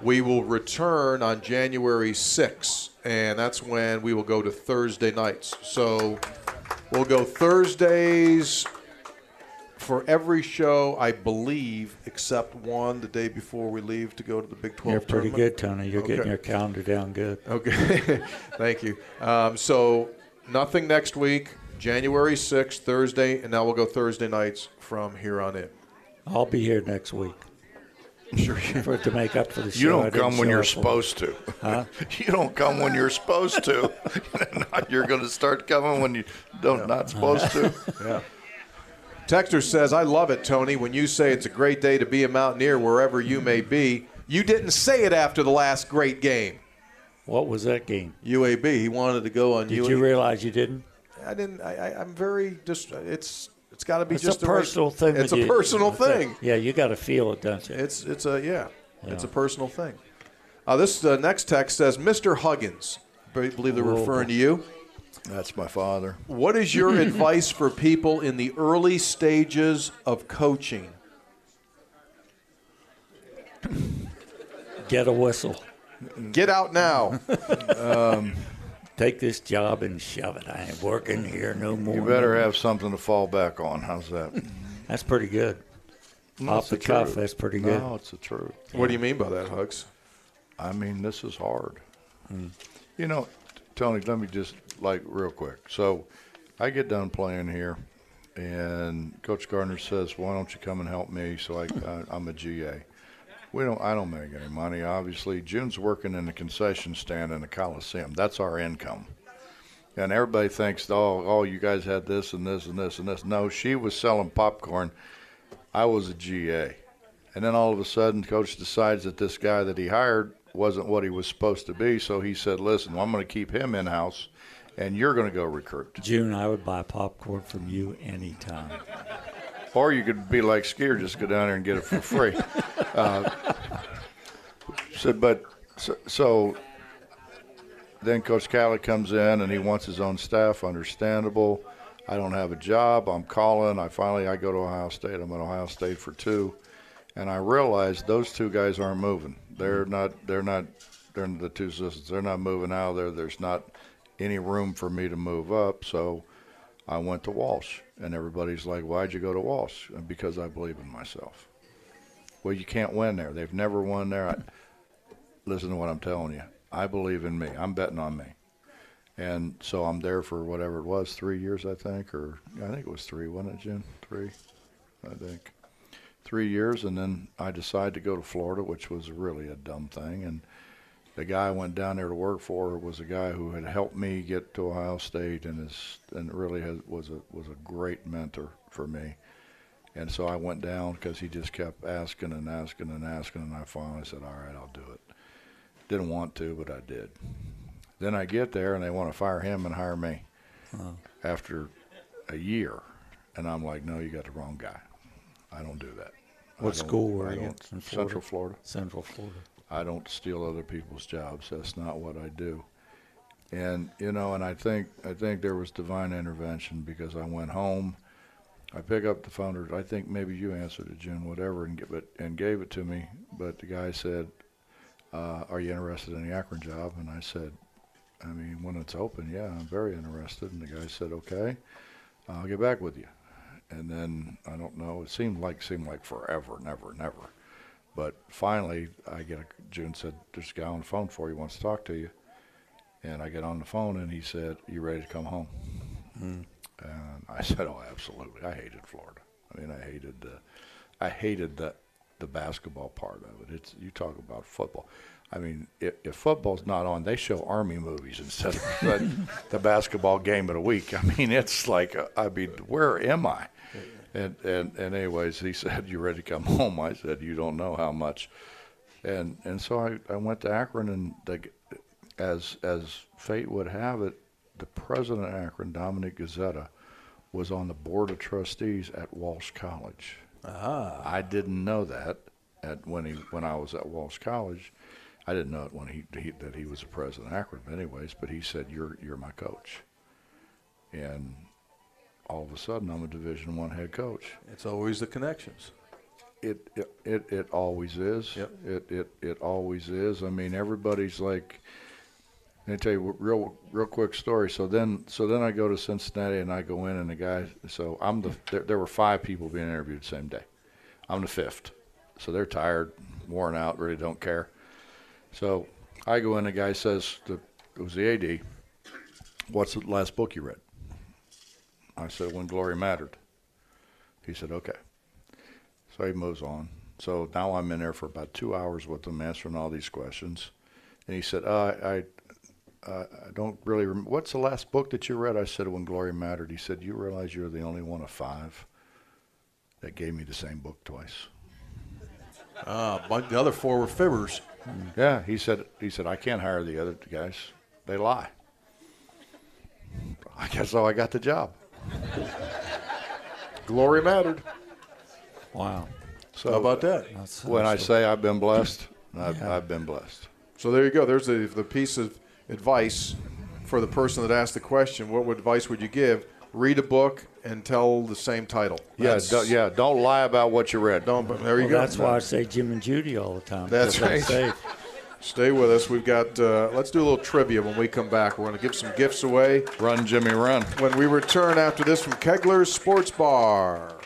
We will return on January 6th, and that's when we will go to Thursday nights. So we'll go Thursdays for every show, I believe, except one the day before we leave to go to the Big 12 You're pretty tournament. good, Tony. You're Okay. getting your calendar down good. Okay, thank you. Um, so nothing next week. January sixth, Thursday, and now we'll go Thursday nights from here on in. I'll be here next week. Sure. for to make up for the show. You don't come when you're supposed to. Huh? you don't come when you're supposed to. You're going to start coming when you don't not supposed to. Yeah. Texter says, I love it, Tony, when you say it's a great day to be a Mountaineer wherever you may be. You didn't say it after the last great game. What was that game? UAB. He wanted to go on Did UAB. you realize you didn't? I didn't. I, I, I'm very just. It's it's got to be It's just a the right- personal thing. It's a you. personal Okay. thing. Yeah, you got to feel it, don't you? It's it's a yeah. It's a personal thing. Uh, this uh, next text says, "Mr. Huggins." I believe they're Oh, referring to you. That's my father. What is your advice for people in the early stages of coaching? Get a whistle. Get out now. Um, Take this job and shove it. I ain't working here no more. You better have something to fall back on. How's that? That's pretty good. No, Off the the cuff, truth. that's pretty good. No, it's the truth. What do you mean by that, Hugs? I mean, this is hard. Hmm. You know, Tony, let me just like real quick. So, I get done playing here, and Coach Gardner says, "Why don't you come and help me?" So I, I I'm a GA. We don't. I don't make any money. Obviously, June's working in the concession stand in the Coliseum. That's our income. And everybody thinks, oh, oh, you guys had this and this and this and this. No, she was selling popcorn. I was a GA. And then all of a sudden, coach decides that this guy that he hired wasn't what he was supposed to be. So he said, listen, I'm going to keep him in house, and you're going to go recruit. June, I would buy popcorn from you anytime. Or you could be like Skier, just go down there and get it for free. uh, so, but so, so then Coach Catlett comes in and he wants his own staff. Understandable. I don't have a job. I'm calling. I finally I go to Ohio State. I'm at Ohio State for two, and I realize those two guys aren't moving. They're not. They're not. They're the two assistants. They're not moving out of there. There's not any room for me to move up. So I went to Walsh, and everybody's like, "Why'd you go to Walsh?" And because I believe in myself. Well, you can't win there. They've never won there. I, listen to what I'm telling you. I believe in me. I'm betting on me. And so I'm there for whatever it was, three years, I think, or I think it was three, wasn't it, Jim? Three, I think. Three years, and then I decided to go to Florida, which was really a dumb thing. And the guy I went down there to work for was a guy who had helped me get to Ohio State, and is and really has, was a was a great mentor for me. And so I went down because he just kept asking and asking and asking, and I finally said, "All right, I'll do it." Didn't want to, but I did. Then I get there and they want to fire him and hire me Oh. after a year, and I'm like, "No, you got the wrong guy. I don't do that." What school were you in Central Florida. Central Florida. I don't steal other people's jobs. That's not what I do. And you know, and I think I think there was divine intervention because I went home. I pick up the phone, I think maybe you answered it, Jim, whatever, and give it and gave it to me. But the guy said, uh, "Are you interested in the Akron job?" And I said, "I mean, when it's open, yeah, I'm very interested." And the guy said, "Okay, I'll get back with you." And then I don't know. It seemed like seemed like forever, never, never. But finally, I get a June said, "There's a guy on the phone for you. Wants to talk to you." And I get on the phone, and he said, "You ready to come home?" Mm. And I said, "Oh, absolutely." I hated Florida. I mean, I hated the, I hated the, the basketball part of it. It's you talk about football. I mean, if, if football's not on, they show army movies instead of the, the basketball game of the week. I mean, it's like, uh, I mean, where am I? And, and and anyways, he said, "You ready to come home?" I said, "You don't know how much." And and so I, I went to Akron, and the, as as fate would have it, the president of Akron, Dominic Guzzetta, was on the board of trustees at Walsh College. Ah. I didn't know that at when he when I was at Walsh College. I didn't know it when he, he that he was the president of Akron, anyways. But he said, "You're you're my coach," and all of a sudden, I'm a Division One head coach. It's always the connections. It it it, it always is. Yep. It it it always is. I mean, everybody's like. Let me tell you a real real quick story. So then so then I go to Cincinnati and I go in and the guy. So I'm the there, there were five people being interviewed the same day. I'm the fifth. So they're tired, worn out, really don't care. So I go in. The guy says the it was the AD. What's the last book you read? I said When Glory Mattered. He said okay. So he moves on. So now I'm in there for about two hours with him answering all these questions. And he said, uh, I, uh, I don't really remember. What's the last book that you read? I said, When Glory Mattered. He said, You realize you're the only one of five that gave me the same book twice. Uh, but the other four were fibbers. Yeah, he said. He said I can't hire the other guys. They lie. I guess so. I got the job. Glory mattered. Wow. So How about that? when I say I've been blessed, I've, I've been blessed. So there you go. There's the, the piece of advice for the person that asked the question. What advice would you give? Read a book and tell the same title. Yeah, don't, yeah. Don't lie about what you read. Don't. But there you Well, go. That's why I say Jim and Judy all the time. That's because I'm right. Stay with us. We've got. Uh, let's do a little trivia when we come back. We're going to give some gifts away. Run, Jimmy, run. When we return after this from Kegler's Sports Bar.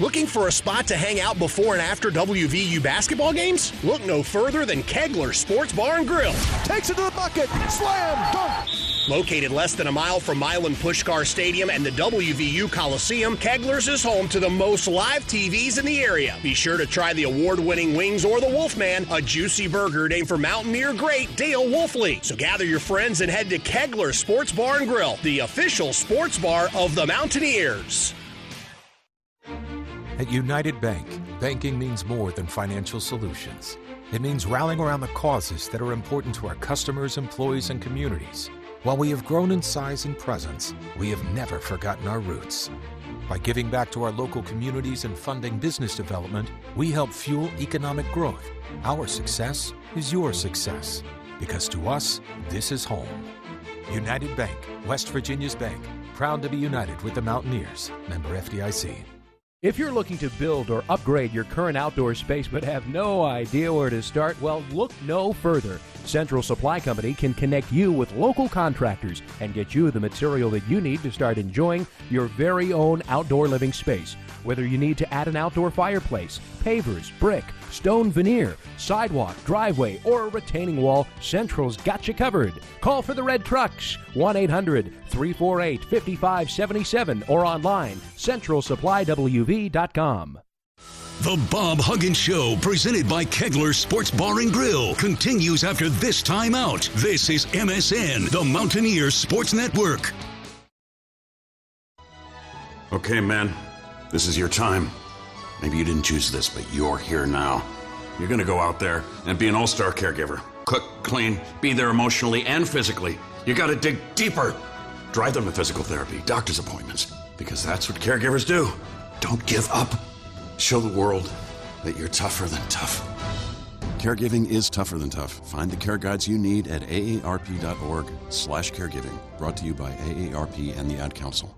Looking for a spot to hang out before and after WVU basketball games? Look no further than Kegler Sports Bar and Grill. Takes it to the bucket. Slam. Dunk. Located less than a mile from Milan Puskar Stadium and the WVU Coliseum, Kegler's is home to the most live TVs in the area. Be sure to try the award-winning wings or the Wolfman, a juicy burger named for Mountaineer great Dale Wolfley. So gather your friends and head to Kegler Sports Bar and Grill, the official sports bar of the Mountaineers. At United Bank, banking means more than financial solutions. It means rallying around the causes that are important to our customers, employees, and communities. While we have grown in size and presence, we have never forgotten our roots. By giving back to our local communities and funding business development, we help fuel economic growth. Our success is your success, because to us, this is home. United Bank, West Virginia's bank, proud to be united with the Mountaineers. Member FDIC. If you're looking to build or upgrade your current outdoor space but have no idea where to start, well, look no further. Central Supply Company can connect you with local contractors and get you the material that you need to start enjoying your very own outdoor living space. Whether you need to add an outdoor fireplace, pavers, brick, stone veneer, sidewalk, driveway, or a retaining wall, Central's got you covered. Call for the red trucks 1 800 348 5577 or online centralsupplyWV.com. The Bob Huggins Show, presented by Kegler Sports Bar and Grill, continues after this timeout. This is MSN, the Mountaineer Sports Network. Okay, man, this is your time. Maybe you didn't choose this, but you're here now. You're gonna go out there and be an all star caregiver. Cook, clean, be there emotionally and physically. You gotta dig deeper. Drive them to physical therapy, doctor's appointments, because that's what caregivers do. Don't give up. Show the world that you're tougher than tough. Caregiving is tougher than tough. Find the care guides you need at aarp.org/slash caregiving. Brought to you by AARP and the Ad Council.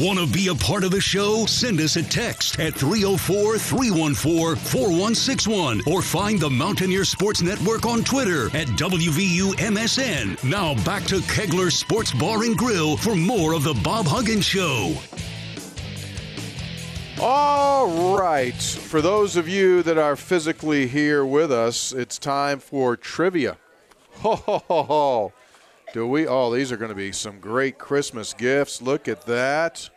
Want to be a part of the show? Send us a text at 304 314 4161 or find the Mountaineer Sports Network on Twitter at WVUMSN. Now back to Kegler Sports Bar and Grill for more of the Bob Huggins Show. All right. For those of you that are physically here with us, it's time for trivia. Ho, ho, ho, ho. Do we? Oh, these are going to be some great Christmas gifts. Look at that.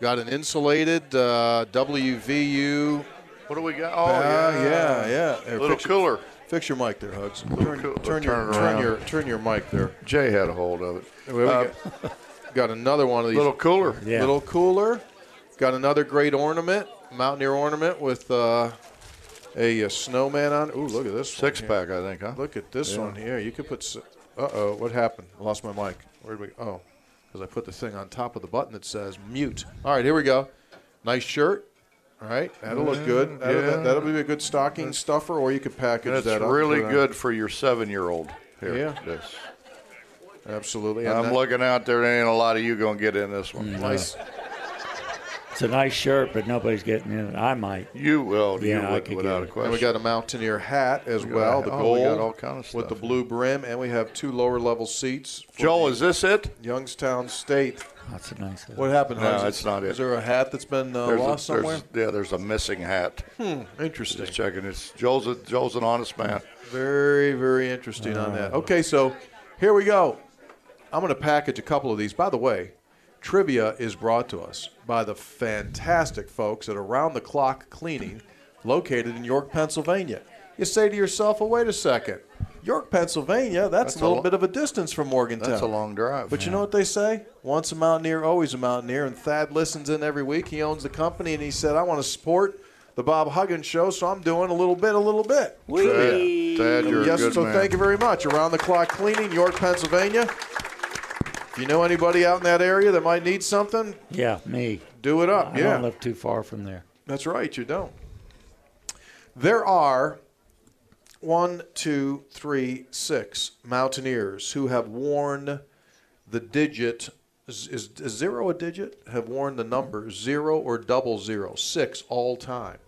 Got an insulated uh, WVU. What do we got? Oh, yeah, yeah. yeah, yeah. Here, Little fix- cooler. Fix your mic there, Hugs. Turn, coo- turn turn your it turn your turn your mic there. Jay had a hold of it. Here we Uh, go. got another one of these. Little cooler. Yeah. Little cooler. Got another great ornament, Mountaineer ornament with uh, a, uh snowman on. Ooh, look at this. Six one pack, I think, huh? Look at this Yeah. one here. You could put. Uh oh, what happened? I lost my mic. Where did we? Oh, because I put the thing on top of the button that says mute. All right, here we go. Nice shirt. All right, that'll look good. That'll, Yeah. that'll be a good stocking stuffer, or you could package That's that up. really put good for your seven-year-old. Here, Yeah. this. Absolutely. And I'm that- looking out there. There ain't a lot of you gonna get in this one. Nice. It's a nice shirt, but nobody's getting in it. I might. You will. Yeah, you I would, could without get a question. And we got a Mountaineer hat as We well, a- the oh, gold we got all kind of stuff with the blue brim, and we have two lower level seats. for Joel, is this it? Youngstown State. That's a nice hat. What happened? No, Hugs? that's not it. Is there a hat that's been uh, There's a- lost there's- somewhere? yeah, there's a missing hat. Hmm, interesting. Just checking. It's Joel's. A, Joel's an honest man. Very, very interesting on Uh. that. Okay, so here we go. I'm going to package a couple of these. By the way, trivia is brought to us by the fantastic folks at Around the Clock Cleaning, located in York, Pennsylvania. You say to yourself, well, wait a second. York, Pennsylvania, that's, That's a a little lo- bit of a distance from Morgantown. That's a long drive. But you know what they say? Once a mountaineer, always a mountaineer. And Thad listens in every week. He owns the company, and he said, I want to support the Bob Huggins show, so I'm doing a little bit, a little bit. Whee! Thad, you're a yes, good so man. thank you very much. Around the clock cleaning, York, Pennsylvania. If you know anybody out in that area that might need something, Yeah, me. do it up. I yeah, don't live too far from there. that's right. You don't. There are one, two, three, six mountaineers who have worn the digit. Is, is, is zero a digit? Have worn the number zero or double zero, six all time.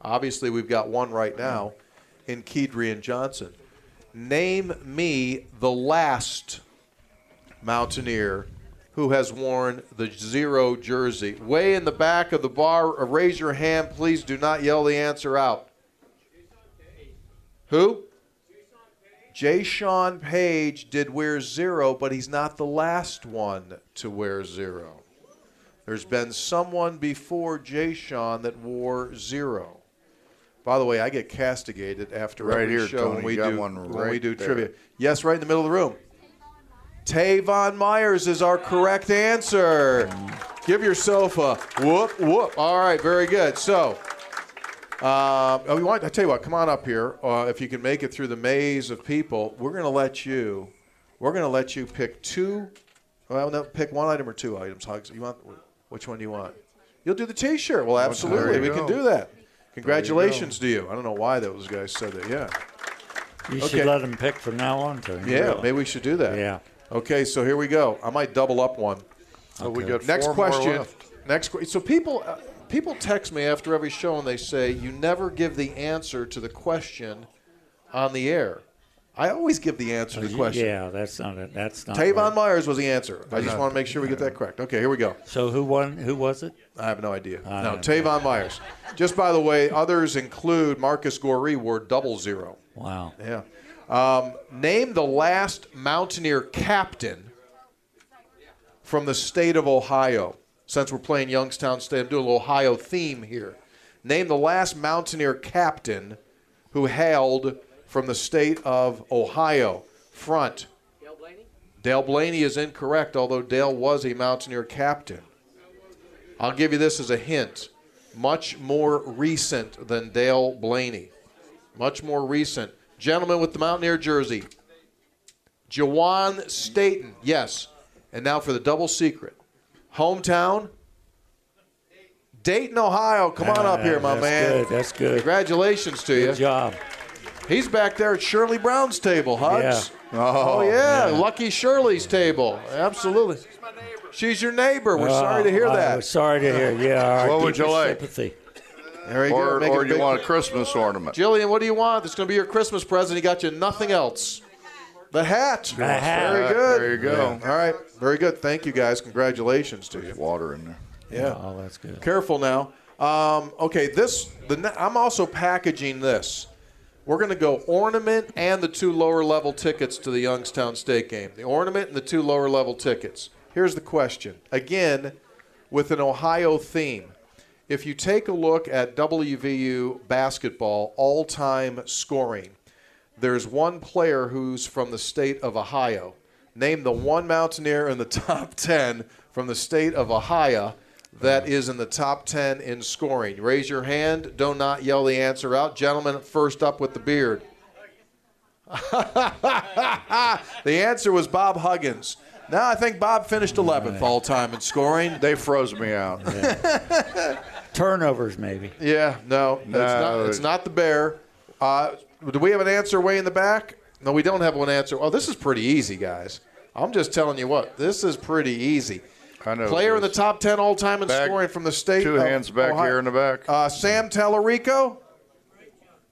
Obviously, we've got one right now in Kedrian Johnson. Name me the last mountaineer who has worn the zero jersey. Way in the back of the bar, uh, raise your hand. Please do not yell the answer out. Who? Jaysean Paige did wear zero, but he's not the last one to wear zero. There's been someone before Jay Sean that wore zero. By the way, I get castigated after Right every here, show Tony. when we do one when we do there. trivia. Yes, right in the middle of the room. Teyvon Myers is our correct answer. Give yourself a whoop whoop. All right, very good. So, uh, oh, we want, I tell you what, come on up here. Uh, if you can make it through the maze of people, we're going to let you. We're going to let you pick two. Well, no, pick one item or two items. Hugs. You want which one do you want? You'll do the T-shirt. Well, absolutely, we go. can do that. Congratulations to you. I don't know why those guys said that. Yeah. You Okay. should let them pick from now on, Tony. Yeah, Really. maybe we should do that. Yeah. Okay, so here we go. I might double up one. So we Okay. got Next four more question. left. Next question. So people uh, people text me after every show and they say you never give the answer to the question on the air. I always give the answer to the question. Yeah, that's not it. That's not. Teyvon right. Myers was the answer. I just want to make sure we get that correct. Okay, here we go. So who won? Who was it? I have no idea. I no, don't Teyvon Myers. Just by the way, others include Marcus Goree wore double zero. Wow. Yeah. Um, name the last Mountaineer captain from the state of Ohio. Since we're playing Youngstown State, I'm doing a little Ohio theme here. Name the last Mountaineer captain who hailed from the state of Ohio. Front. Dale Blaney? Dale Blaney is incorrect, although Dale was a Mountaineer captain. I'll give you this as a hint. Much more recent than Dale Blaney. Much more recent. Gentleman with the Mountaineer jersey. Juwan Staten. Yes. And now for the double secret. Hometown. Dayton, Ohio. Come on up ah, here, my man. that's man. good, that's good. Congratulations to you. Good job. He's back there at Shirley Brown's table, Hugs. Yeah. Oh, oh yeah. yeah. Lucky Shirley's table. Absolutely. She's your neighbor. We're oh, sorry to hear Oh, that. we're sorry to hear. Yeah. What would you like? Sympathy. There you Or, go. Make or you big. want a Christmas ornament? Jillian, what do you want? It's going to be your Christmas present. He got you nothing else. The hat. The hat. Very good. There you go. All right. Very good. Thank you, guys. Congratulations to you. Water in there. Yeah. Oh, that's good. Careful now. Um, okay, this the I'm also packaging this. We're going to go ornament and the two lower level tickets to the Youngstown State game. The ornament and the two lower level tickets. Here's the question. Again, with an Ohio theme. If you take a look at WVU basketball all-time scoring, there's one player who's from the state of Ohio. Name the one Mountaineer in the top 10 from the state of Ohio that is in the top 10 in scoring. Raise your hand. Do not yell the answer out. Gentlemen, first up with the beard. the answer was Bob Huggins. Now I think Bob finished 11th all time in scoring. They froze me out. Turnovers, maybe. Yeah, no, it's, No. not, it's not the bear. Uh, do we have an answer way in the back? No, we don't have one answer. Oh, this is pretty easy, guys. I'm just telling you what, this is pretty easy. I know. Player in the top 10 all time in Back- scoring from the state. two of hands back Ohio. here in the back. Uh, Sam Tallarico.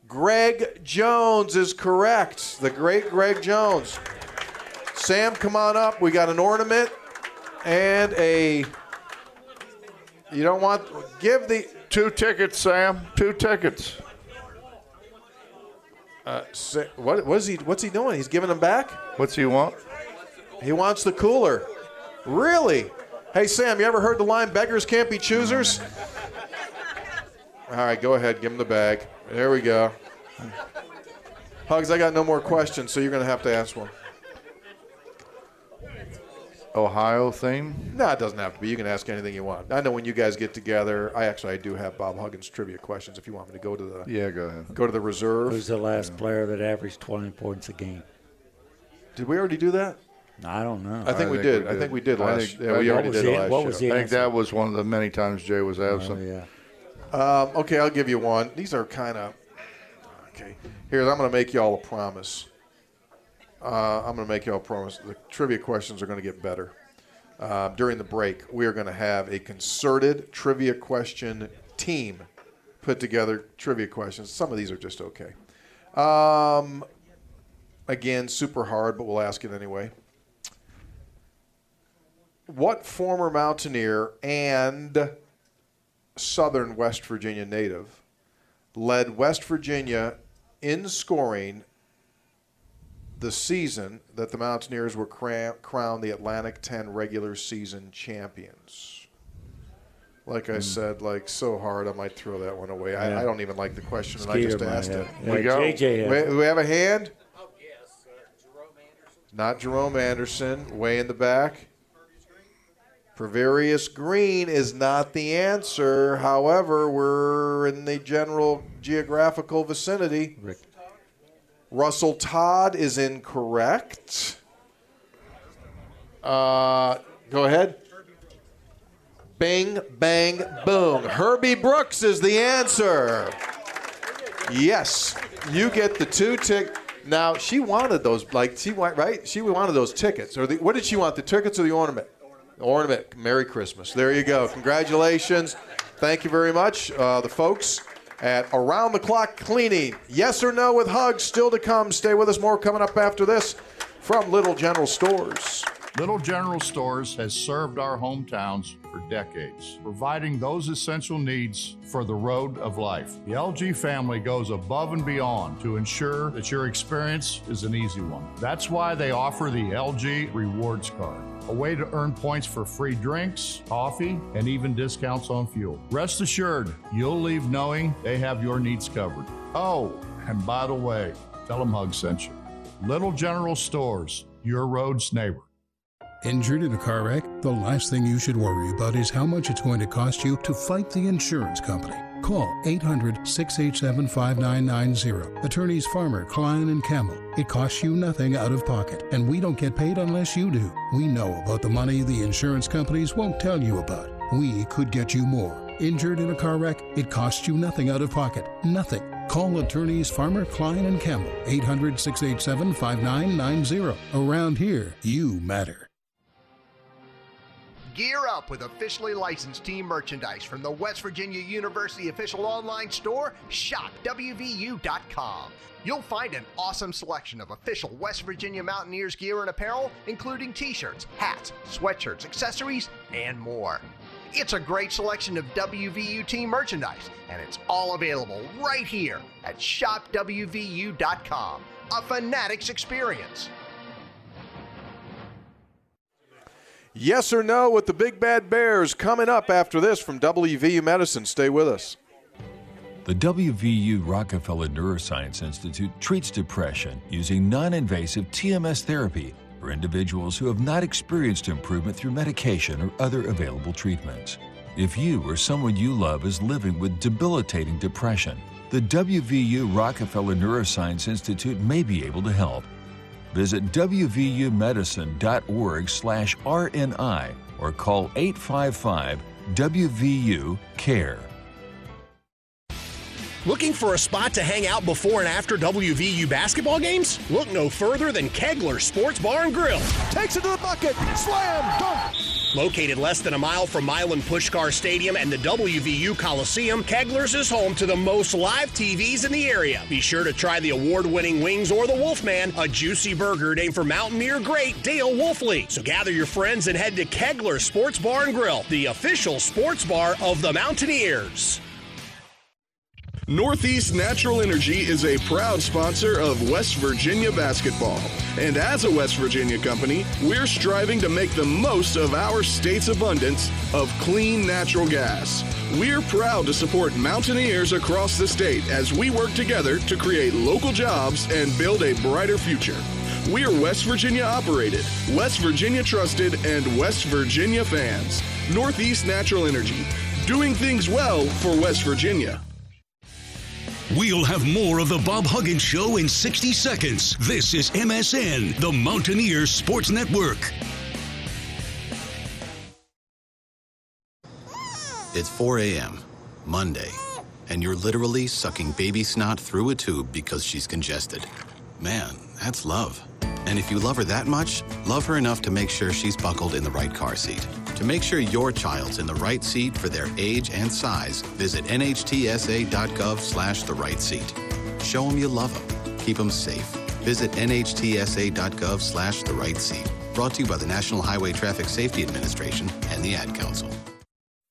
Greg Jones is correct. The great Greg Jones. Sam, come on up. We got an ornament and a. You don't want. Give the. Two tickets, Sam. Two tickets. Uh, what, what is he? What's he doing? He's giving them back. What's he want? He wants the cooler. Really? Hey Sam, you ever heard the line "beggars can't be choosers"? All right, go ahead. Give him the bag. There we go. Hugs, I got no more questions, so you're going to have to ask one. Ohio theme? No, it doesn't have to be. You can ask anything you want. I know when you guys get together. I actually I do have Bob Huggins trivia questions. If you want me to go to the Yeah, go ahead. go to the reserve. Who's the last player that averaged 20 points a game? Did we already do that? I don't know. I think we did. I think we did last- think- yeah, we I already think- did last What was the I think that was one of the many times Jay was absent. yeah. Um, okay, I'll give you one. These are kind of okay. Here, I'm going to make y'all a promise. Uh, I'm going to make y'all promise. The trivia questions are going to get better. Uh, during the break, we are going to have a concerted trivia question team put together trivia questions. Some of these are just okay. Um, again, super hard, but we'll ask it anyway. What former Mountaineer and Southern West Virginia native led West Virginia in scoring the season that the Mountaineers were cra- crowned the Atlantic 10 regular season champions. Like I said, like so hard, I might throw that one away. I, Yeah. I don't even like the question, and I just Skeeter might asked it. Yeah, We go. JJ has Wait, we have a hand? Oh, uh, not Jerome Anderson, way in the back. Prevarius Green is not the answer. However, we're in the general geographical vicinity. Russell Todd is incorrect. Uh, go ahead. Bing, bang, boom. Herbie Brooks is the answer. Yes, you get the two tick. Now she wanted those, like she went right. She wanted those tickets, or the, what did she want? The tickets or the ornament? The ornament. Merry Christmas. There you go. Congratulations. Thank you very much, uh, the folks at Around the Clock Cleaning. Yes or no with hugs still to come. Stay with us. More coming up after this from Little General Stores. Little General Stores has served our hometowns for decades, providing those essential needs for the road of life. The LG family goes above and beyond to ensure that your experience is an easy one. That's why they offer the LG Rewards Card, a way to earn points for free drinks, coffee, and even discounts on fuel. Rest assured, you'll leave knowing they have your needs covered. Oh, and by the way, tell them Hug sent you. Little General Stores, your road's neighbor. Injured in a car wreck? The last thing you should worry about is how much it's going to cost you to fight the insurance company. Call 800 687 5990. Attorneys Farmer, Klein, and Campbell. It costs you nothing out of pocket, and we don't get paid unless you do. We know about the money the insurance companies won't tell you about. We could get you more. Injured in a car wreck? It costs you nothing out of pocket. Nothing. Call attorneys Farmer, Klein, and Campbell. 800 687 5990. Around here, you matter. Gear up with officially licensed team merchandise from the West Virginia University official online store, shopwvu.com. You'll find an awesome selection of official West Virginia Mountaineers gear and apparel, including t shirts, hats, sweatshirts, accessories, and more. It's a great selection of WVU team merchandise, and it's all available right here at shopwvu.com. A fanatics experience. Yes or no with the Big Bad Bears coming up after this from WVU Medicine. Stay with us. The WVU Rockefeller Neuroscience Institute treats depression using non invasive TMS therapy for individuals who have not experienced improvement through medication or other available treatments. If you or someone you love is living with debilitating depression, the WVU Rockefeller Neuroscience Institute may be able to help. Visit wvumedicine.org/rni or call 855 WVU CARE. Looking for a spot to hang out before and after WVU basketball games? Look no further than Kegler Sports Bar and Grill. Takes it to the bucket. Slam. Dunk. Located less than a mile from Milan Puskar Stadium and the WVU Coliseum, Kegler's is home to the most live TVs in the area. Be sure to try the award-winning wings or the Wolfman, a juicy burger named for Mountaineer great Dale Wolfley. So gather your friends and head to Kegler Sports Bar and Grill, the official sports bar of the Mountaineers. Northeast Natural Energy is a proud sponsor of West Virginia basketball. And as a West Virginia company, we're striving to make the most of our state's abundance of clean natural gas. We're proud to support Mountaineers across the state as we work together to create local jobs and build a brighter future. We're West Virginia operated, West Virginia trusted, and West Virginia fans. Northeast Natural Energy, doing things well for West Virginia. We'll have more of the Bob Huggins Show in 60 seconds. This is MSN, the Mountaineer Sports Network. It's 4 a.m., Monday, and you're literally sucking baby snot through a tube because she's congested. Man, that's love. And if you love her that much, love her enough to make sure she's buckled in the right car seat. To make sure your child's in the right seat for their age and size, visit nhtsa.gov slash the right seat. Show them you love them. Keep them safe. Visit nhtsa.gov slash the right seat. Brought to you by the National Highway Traffic Safety Administration and the Ad Council.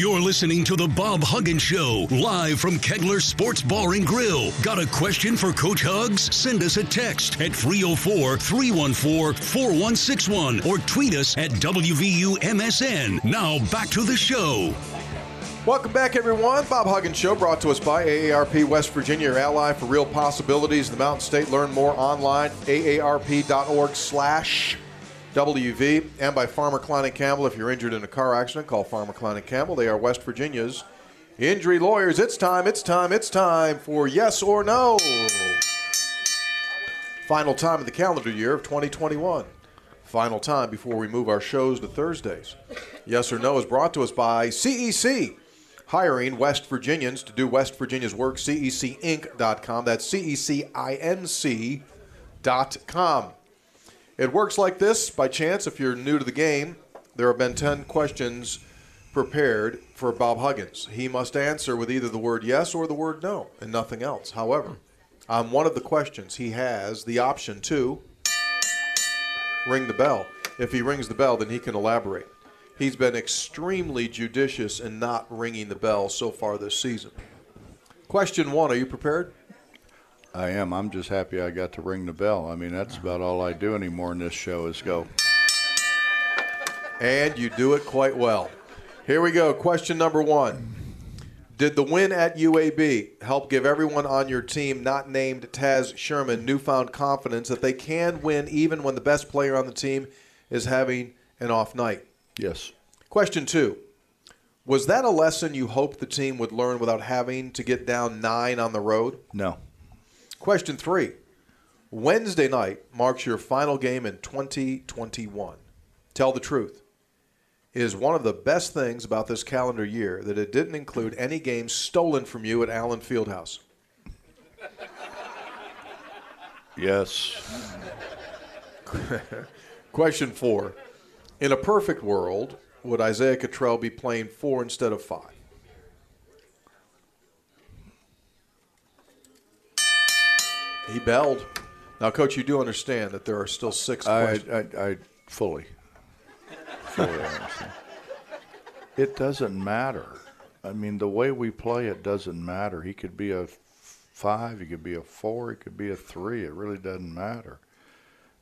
You're listening to the Bob Huggins Show, live from Kegler Sports Bar and Grill. Got a question for Coach Hugs? Send us a text at 304 314 4161 or tweet us at WVUMSN. Now back to the show. Welcome back, everyone. Bob Huggins Show brought to us by AARP West Virginia, your ally for real possibilities in the Mountain State. Learn more online, aarp.org slash WV, and by Farmer Klein and Campbell. If you're injured in a car accident, call Farmer Klein and Campbell. They are West Virginia's injury lawyers. It's time, it's time, it's time for yes or no. Final time of the calendar year of 2021. Final time before we move our shows to Thursdays. Yes or no is brought to us by CEC. Hiring West Virginians to do West Virginia's work, cecinc.com. That's C-E-C-I-N-C.com. It works like this by chance. If you're new to the game, there have been 10 questions prepared for Bob Huggins. He must answer with either the word yes or the word no and nothing else. However, on one of the questions, he has the option to ring the bell. If he rings the bell, then he can elaborate. He's been extremely judicious in not ringing the bell so far this season. Question one Are you prepared? I am. I'm just happy I got to ring the bell. I mean, that's about all I do anymore in this show is go. And you do it quite well. Here we go. Question number one. Did the win at UAB help give everyone on your team, not named Taz Sherman, newfound confidence that they can win even when the best player on the team is having an off night? Yes. Question two. Was that a lesson you hoped the team would learn without having to get down nine on the road? No. Question three. Wednesday night marks your final game in 2021. Tell the truth. Is one of the best things about this calendar year that it didn't include any games stolen from you at Allen Fieldhouse? Yes. Question four. In a perfect world, would Isaiah Cottrell be playing four instead of five? He belled. Now, Coach, you do understand that there are still six I. I, I fully, fully understand. It doesn't matter. I mean, the way we play it doesn't matter. He could be a five, he could be a four, he could be a three. It really doesn't matter.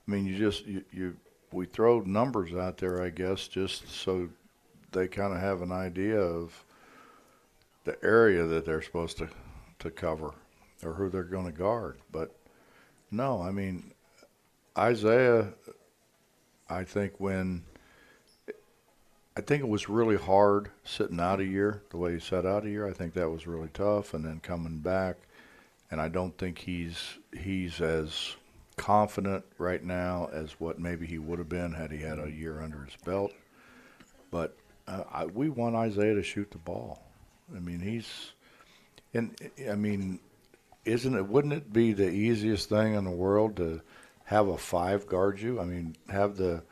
I mean, you just you, you we throw numbers out there, I guess, just so they kind of have an idea of the area that they're supposed to to cover or who they're going to guard. But no, I mean Isaiah. I think when I think it was really hard sitting out a year the way he sat out a year. I think that was really tough, and then coming back, and I don't think he's he's as confident right now as what maybe he would have been had he had a year under his belt. But uh, I, we want Isaiah to shoot the ball. I mean, he's, and I mean, isn't it? Wouldn't it be the easiest thing in the world to have a five guard you? I mean, have the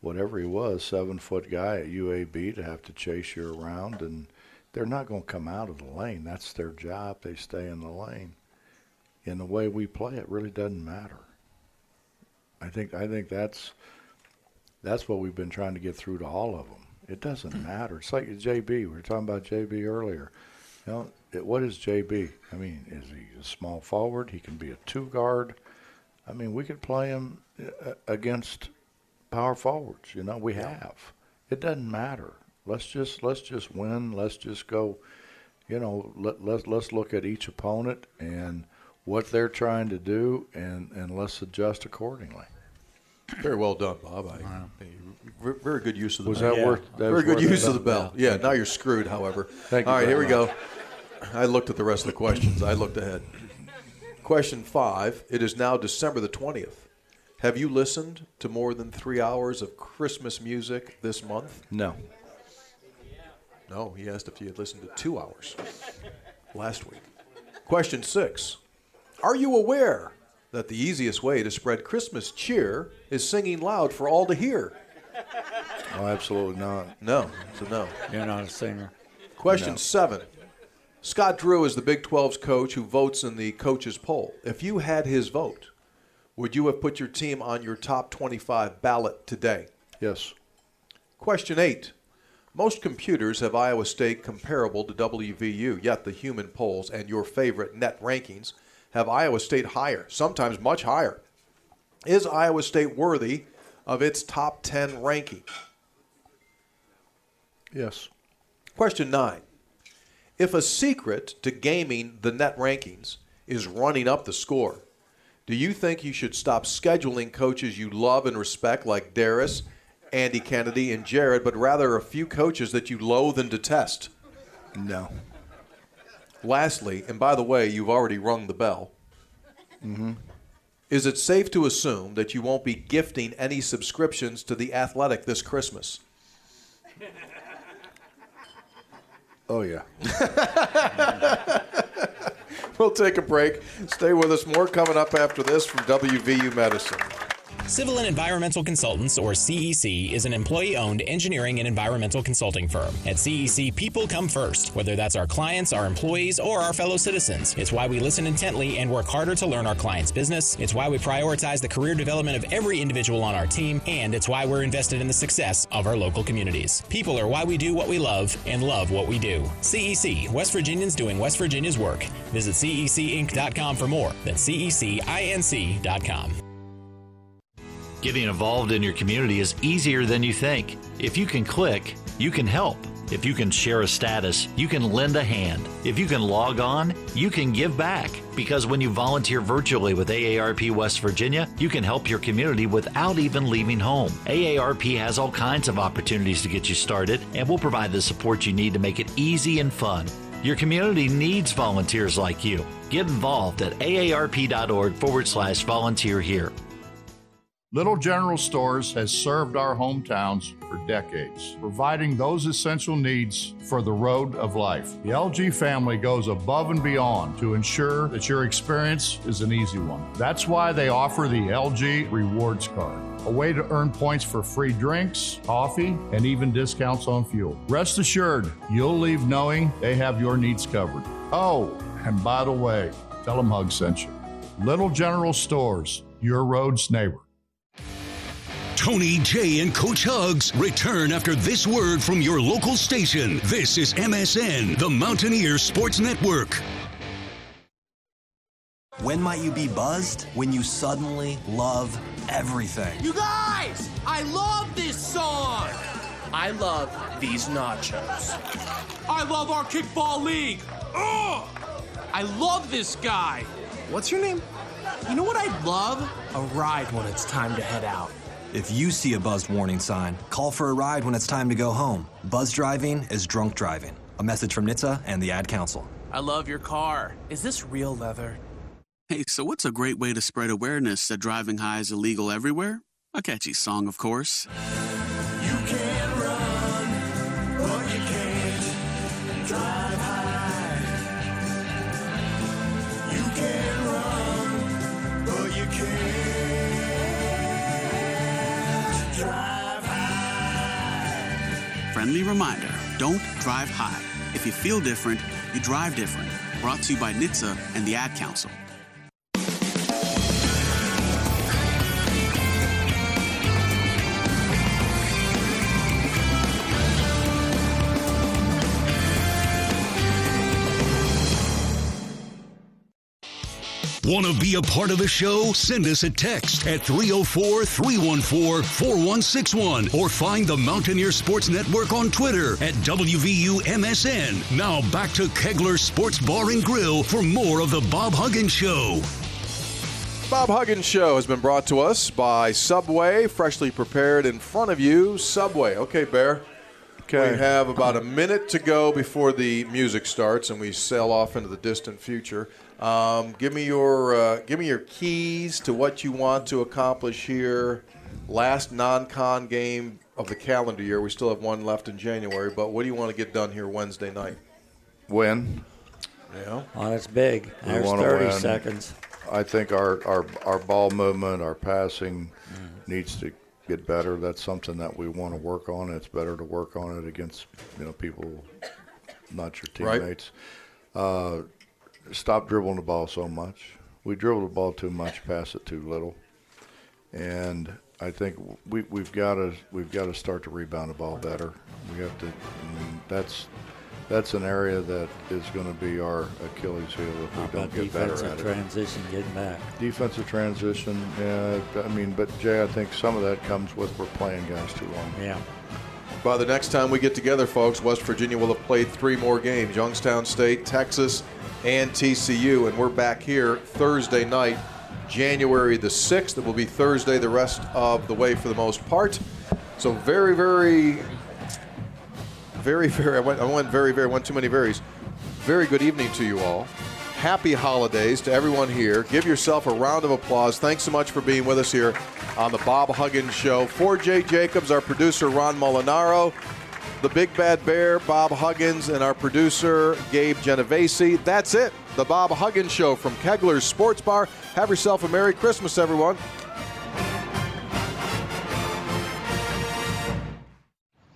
whatever he was, seven foot guy at UAB to have to chase you around, and they're not going to come out of the lane. That's their job. They stay in the lane. In the way we play, it really doesn't matter. I think I think that's that's what we've been trying to get through to all of them. It doesn't matter. It's like JB. We were talking about JB earlier. You know, what is JB? I mean, is he a small forward? He can be a two guard. I mean, we could play him uh, against power forwards. You know, we have. It doesn't matter. Let's just let's just win. Let's just go. You know, let let's let's look at each opponent and what they're trying to do, and and let's adjust accordingly. Very well done, Bob. I, very good use of the Was bell. that worth- that very was good worth use of the bell. Yeah. Yeah. Now you're screwed. However. Thank you All right. very Here we go. I looked at the rest of the questions. I looked ahead. Question five. It is now December the twentieth. Have you listened to more than three hours of Christmas music this month? No. No, he asked if you had listened to two hours last week. Question six Are you aware that the easiest way to spread Christmas cheer is singing loud for all to hear? Oh, absolutely not. No, so no. You're not a singer. Question No. seven Scott Drew is the Big 12's coach who votes in the coaches' poll. If you had his vote, would you have put your team on your top 25 ballot today? Yes. Question eight. Most computers have Iowa State comparable to WVU, yet the human polls and your favorite net rankings have Iowa State higher, sometimes much higher. Is Iowa State worthy of its top 10 ranking? Yes. Question nine. If a secret to gaming the net rankings is running up the score, do you think you should stop scheduling coaches you love and respect like Darius, Andy Kennedy, and Jared, but rather a few coaches that you loathe and detest? No. Lastly, and by the way, you've already rung the bell. Mm-hmm. Is it safe to assume that you won't be gifting any subscriptions to the Athletic this Christmas? Oh yeah. We'll take a break. Stay with us. More coming up after this from WVU Medicine. Civil and Environmental Consultants, or CEC, is an employee owned engineering and environmental consulting firm. At CEC, people come first, whether that's our clients, our employees, or our fellow citizens. It's why we listen intently and work harder to learn our clients' business. It's why we prioritize the career development of every individual on our team, and it's why we're invested in the success of our local communities. People are why we do what we love and love what we do. CEC, West Virginians doing West Virginia's work. Visit cecinc.com for more. That's cecinc.com. Getting involved in your community is easier than you think. If you can click, you can help. If you can share a status, you can lend a hand. If you can log on, you can give back. Because when you volunteer virtually with AARP West Virginia, you can help your community without even leaving home. AARP has all kinds of opportunities to get you started, and will provide the support you need to make it easy and fun. Your community needs volunteers like you. Get involved at aarp.org forward slash volunteer here. Little General Stores has served our hometowns for decades, providing those essential needs for the road of life. The LG family goes above and beyond to ensure that your experience is an easy one. That's why they offer the LG Rewards Card, a way to earn points for free drinks, coffee, and even discounts on fuel. Rest assured, you'll leave knowing they have your needs covered. Oh, and by the way, tell them Hug sent you. Little General Stores, your road's neighbor. Tony, Jay, and Coach Hugs return after this word from your local station. This is MSN, the Mountaineer Sports Network. When might you be buzzed? When you suddenly love everything. You guys, I love this song. I love these nachos. I love our kickball league. Ugh! I love this guy. What's your name? You know what I'd love? A ride when it's time to head out. If you see a buzzed warning sign, call for a ride when it's time to go home. Buzz driving is drunk driving. A message from NHTSA and the Ad Council. I love your car. Is this real leather? Hey, so what's a great way to spread awareness that driving high is illegal everywhere? A catchy song, of course. Friendly reminder don't drive high. If you feel different, you drive different. Brought to you by NHTSA and the Ad Council. Want to be a part of the show? Send us a text at 304 314 4161 or find the Mountaineer Sports Network on Twitter at WVUMSN. Now back to Kegler Sports Bar and Grill for more of The Bob Huggins Show. Bob Huggins Show has been brought to us by Subway, freshly prepared in front of you. Subway. Okay, Bear. Okay. We have about a minute to go before the music starts, and we sail off into the distant future. Um, give me your uh, give me your keys to what you want to accomplish here. Last non-con game of the calendar year. We still have one left in January, but what do you want to get done here Wednesday night? Win. Yeah. Oh, that's big. We There's 30 win. seconds. I think our, our, our ball movement, our passing needs to get better. That's something that we want to work on. It's better to work on it against you know people, not your Right. teammates. Uh, stop dribbling the ball so much. We dribble the ball too much, pass it too little, and I think we we've got to we've got to start to rebound the ball better. We have to. I mean, that's that's an area that is going to be our Achilles heel if we don't get better defensive at it. Defensive transition getting back? Defensive transition, yeah. I mean, but Jay, I think some of that comes with we're playing guys too long. Yeah. By the next time we get together, folks, West Virginia will have played three more games Youngstown State, Texas, and TCU. And we're back here Thursday night, January the 6th. It will be Thursday the rest of the way for the most part. So, very, very, very, very, I went, I went very, very, went too many varies. Very good evening to you all. Happy holidays to everyone here. Give yourself a round of applause. Thanks so much for being with us here on the Bob Huggins Show. For Jay Jacobs, our producer Ron Molinaro, the Big Bad Bear, Bob Huggins, and our producer Gabe Genovese. That's it. The Bob Huggins Show from Kegler's Sports Bar. Have yourself a Merry Christmas, everyone.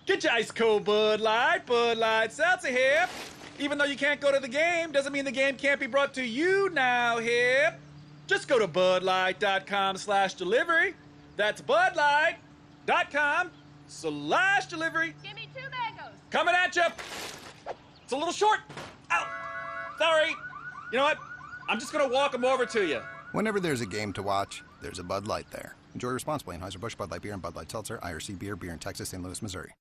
Get your ice cold Bud Light, Bud Light Seltzer here. Even though you can't go to the game, doesn't mean the game can't be brought to you now, hip. Just go to budlight.com slash delivery. That's budlight.com slash delivery. Give me two mangoes. Coming at you. It's a little short. Ow. Sorry. You know what? I'm just going to walk them over to you. Whenever there's a game to watch, there's a Bud Light there. Enjoy responsibly. Anheuser-Busch Bud Light Beer and Bud Light Seltzer, IRC Beer, Beer in Texas, St. Louis, Missouri.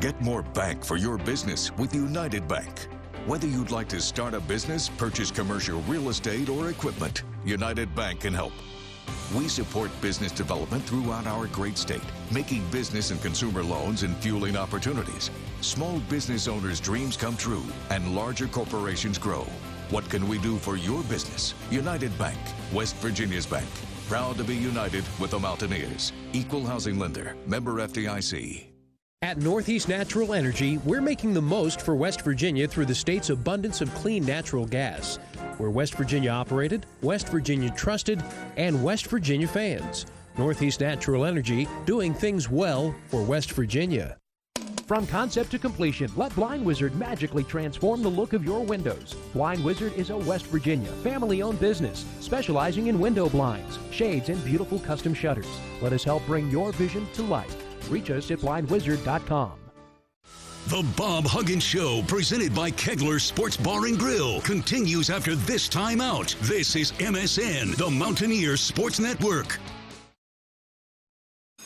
Get more bank for your business with United Bank. Whether you'd like to start a business, purchase commercial real estate, or equipment, United Bank can help. We support business development throughout our great state, making business and consumer loans and fueling opportunities. Small business owners' dreams come true and larger corporations grow. What can we do for your business? United Bank, West Virginia's bank. Proud to be united with the Mountaineers. Equal housing lender, member FDIC. At Northeast Natural Energy, we're making the most for West Virginia through the state's abundance of clean natural gas. We're West Virginia operated, West Virginia trusted, and West Virginia fans. Northeast Natural Energy, doing things well for West Virginia. From concept to completion, let Blind Wizard magically transform the look of your windows. Blind Wizard is a West Virginia family owned business specializing in window blinds, shades, and beautiful custom shutters. Let us help bring your vision to life. Reach us at blindwizard.com. The Bob Huggins Show, presented by Kegler Sports Bar and Grill, continues after this timeout. This is MSN, the Mountaineer Sports Network.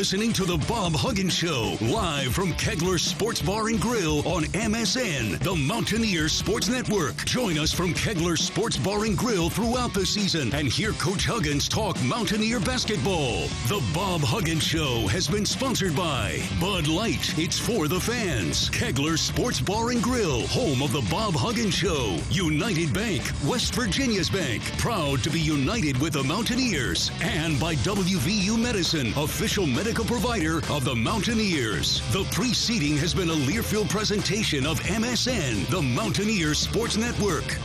Listening to The Bob Huggins Show, live from Kegler Sports Bar and Grill on MSN, the Mountaineer Sports Network. Join us from Kegler Sports Bar and Grill throughout the season and hear Coach Huggins talk Mountaineer basketball. The Bob Huggins Show has been sponsored by Bud Light. It's for the fans. Kegler Sports Bar and Grill, home of The Bob Huggins Show. United Bank, West Virginia's bank. Proud to be united with the Mountaineers. And by WVU Medicine, official medical provider of the Mountaineers. The preceding has been a Learfield presentation of MSN, the Mountaineer Sports Network.